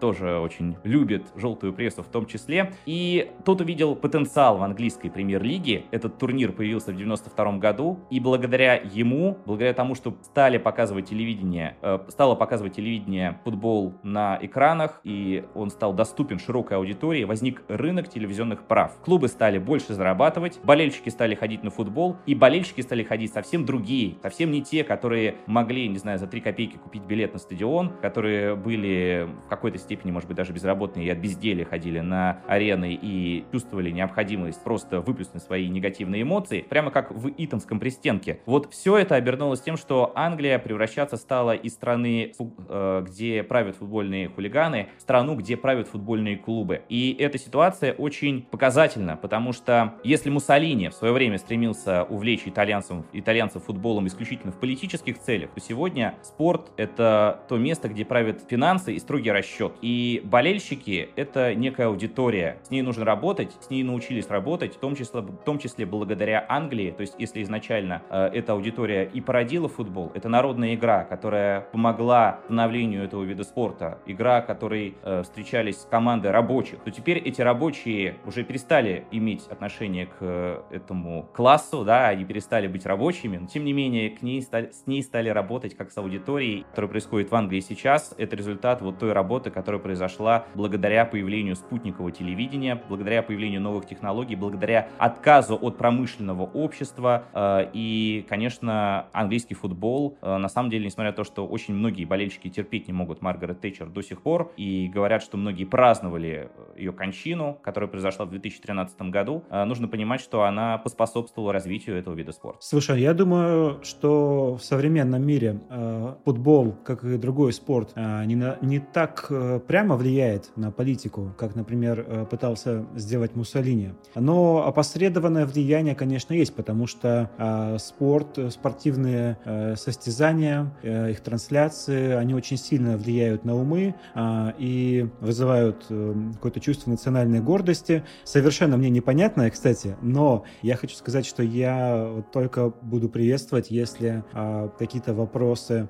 тоже очень любит желтую прессу в том числе, и тот увидел потенциал в английской премьер-лиге, этот турнир появился в 92 году, и благодаря ему, благодаря тому, что стали показывать телевидение, э, стало показывать телевидение футбол на экранах, и он стал доступен широкой аудитории, возник рынок телевизионных прав. Клубы стали больше зарабатывать, болельщики стали ходить на футбол, и болельщики стали ходить совсем другие, совсем не те, которые могли, не знаю, за 3 копейки купить билет на стадион, которые были в какой-то степени, может быть, даже безработные и от безделия ходили на арены и чувствовали необходимость просто выплеснуть свои негативные эмоции, прямо как в Итонском пристенке. Вот все это обернулось тем, что Англия превращаться стала из страны, э, где правят футбольные хулиганы, в страну, где правят футбольные клубы. И эта ситуация очень показательна, потому что если Муссолини в свое время стремился увлечь итальянцев, итальянцев футболом исключительно в политических целях, то сегодня спорт — это то место, где правят финансы и строгий расчет. И болельщики — это некая аудитория. С ней нужно работать, с ней научились работать, в том числе, в том числе благодаря Англии. То есть если изначально э, эта аудитория и породила футбол, это народная игра, которая помогла становлению этого вида спорта, игра, в которой э, встречались команды рабочих, то теперь эти рабочие уже перестали иметь отношение к э, этому классу, да, они перестали быть рабочими, но тем не менее к ней стали, с ней стали работать как с аудиторией, которая происходит в Англии сейчас. Это результат вот той работы, которая произошла благодаря появлению спутникового телевидения, благодаря появлению новых технологий, благодаря отказу от промышленного общества. Э, и, конечно, английский футбол, э, на самом деле, несмотря на то, что очень многие болельщики терпеть не могут Маргарет Тэтчер до сих пор, и говорят, что многие праздновали ее кончину, которая произошла в 2013 году, э, нужно понимать, что она поспособствовала развитию этого вида спорта. Слушай, я думаю, что в современном мире э, футбол, как и другой спорт, э, не, на, не так э, прямо влияет на политику, как, например, э, пытался сделать Муссолини. Но опосредованное влияние, конечно, есть, потому что э, спорт, спортивные э, состязания, э, их трансляции, они очень сильно влияют на умы э, и вызывают э, какое-то чувство национальной гордости. Совершенно мне непонятное, кстати, но я хочу сказать, что я только буду приветствовать, если э, какие-то вопросы,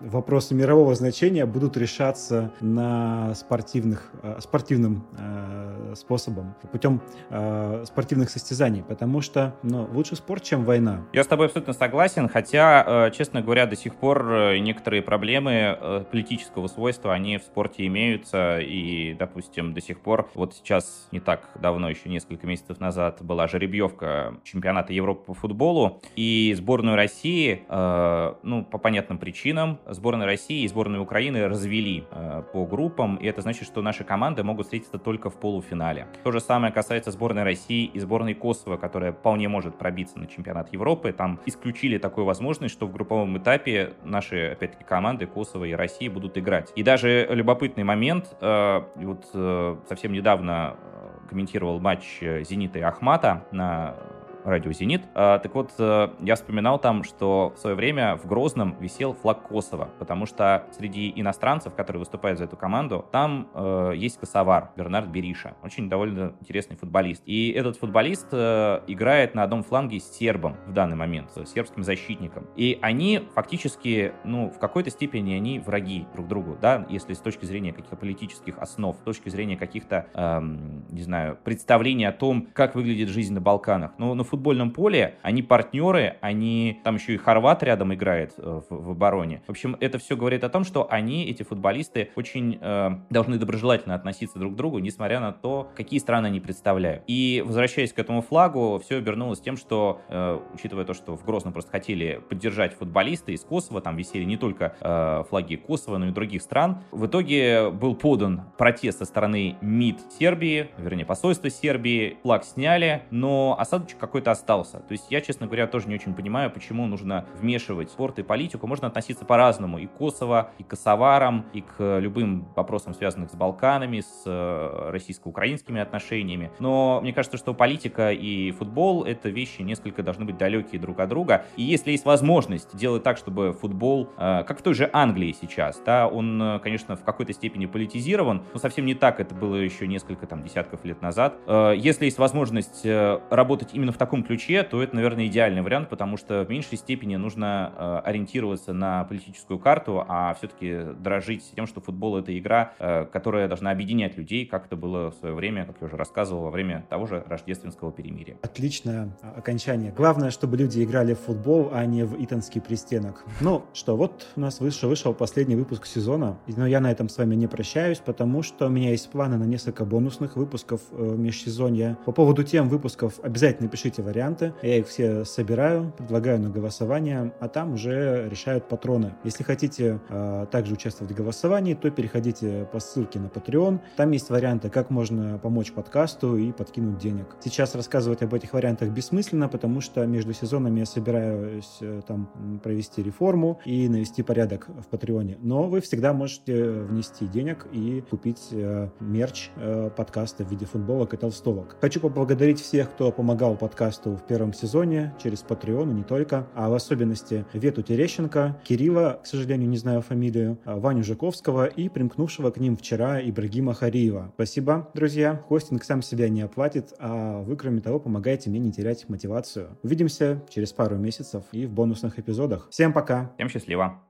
вопросы мирового значения будут решаться на спортивных, спортивным способом, путем спортивных состязаний, потому что ну, лучше спорт, чем война. Я с тобой абсолютно согласен, хотя, э, честно говоря, до сих пор э, некоторые проблемы э, политического свойства, они в спорте имеются, и, допустим, до сих пор, вот сейчас не так давно, еще несколько месяцев назад, была жеребьевка чемпионата Европы по футболу, и сборную России, ну, по понятным причинам, сборная России и сборная Украины развели по группам, и это значит, что наши команды могут встретиться только в полуфинале. То же самое касается сборной России и сборной Косово, которая вполне может пробиться на чемпионат Европы. Там исключили такую возможность, что в групповом этапе наши, опять-таки, команды Косово и России будут играть. И даже любопытный момент, э, вот э, совсем недавно э, комментировал матч «Зенита» и «Ахмата» на радио «Зенит». А, так вот, э, я вспоминал там, что в свое время в Грозном висел флаг Косово, потому что среди иностранцев, которые выступают за эту команду, там э, есть косовар Бернард Бериша, очень довольно интересный футболист. И этот футболист э, играет на одном фланге с сербом в данный момент, с сербским защитником. И они фактически, ну, в какой-то степени они враги друг другу, да, если с точки зрения каких-то политических основ, с точки зрения каких-то, эм, не знаю, представлений о том, как выглядит жизнь на Балканах. Но на футбольном поле, они партнеры, они, там еще и Хорват рядом играет э, в, в обороне. В общем, это все говорит о том, что они, эти футболисты, очень э, должны доброжелательно относиться друг к другу, несмотря на то, какие страны они представляют. И возвращаясь к этому флагу, все обернулось тем, что, э, учитывая то, что в Грозном просто хотели поддержать футболисты из Косово, там висели не только э, флаги Косово, но и других стран, в итоге был подан протест со стороны МИД Сербии, вернее, посольства Сербии, флаг сняли, но осадочек какой-то какой-то остался. То есть я, честно говоря, тоже не очень понимаю, почему нужно вмешивать спорт и политику. Можно относиться по-разному и к Косово, и к косоварам, и к любым вопросам, связанным с Балканами, с э, российско-украинскими отношениями. Но мне кажется, что политика и футбол — это вещи несколько должны быть далекие друг от друга. И если есть возможность делать так, чтобы футбол, э, как в той же Англии сейчас, да, он, э, конечно, в какой-то степени политизирован, но совсем не так это было еще несколько там десятков лет назад. Если есть возможность работать именно в таком таком ключе, то это, наверное, идеальный вариант, потому что в меньшей степени нужно э, ориентироваться на политическую карту, а все-таки дрожить тем, что футбол — это игра, э, которая должна объединять людей, как это было в свое время, как я уже рассказывал, во время того же рождественского перемирия. Отличное окончание. Главное, чтобы люди играли в футбол, а не в итонский пристенок. Ну что, вот у нас вышел, вышел последний выпуск сезона, но я на этом с вами не прощаюсь, потому что у меня есть планы на несколько бонусных выпусков э, межсезонья. По поводу тем выпусков обязательно пишите пишите варианты. Я их все собираю, предлагаю на голосование, а там уже решают патроны. Если хотите э, также участвовать в голосовании, то переходите по ссылке на Patreon. Там есть варианты, как можно помочь подкасту и подкинуть денег. Сейчас рассказывать об этих вариантах бессмысленно, потому что между сезонами я собираюсь э, там провести реформу и навести порядок в Патреоне. Но вы всегда можете внести денег и купить э, мерч э, подкаста в виде футболок и толстовок. Хочу поблагодарить всех, кто помогал подкасту в первом сезоне через Patreon и не только, а в особенности Вету Терещенко, Кирилла, к сожалению, не знаю фамилию, а Ваню Жаковского и примкнувшего к ним вчера Ибрагима Хариева. Спасибо, друзья. Хостинг сам себя не оплатит, а вы, кроме того, помогаете мне не терять мотивацию. Увидимся через пару месяцев и в бонусных эпизодах. Всем пока. Всем счастливо.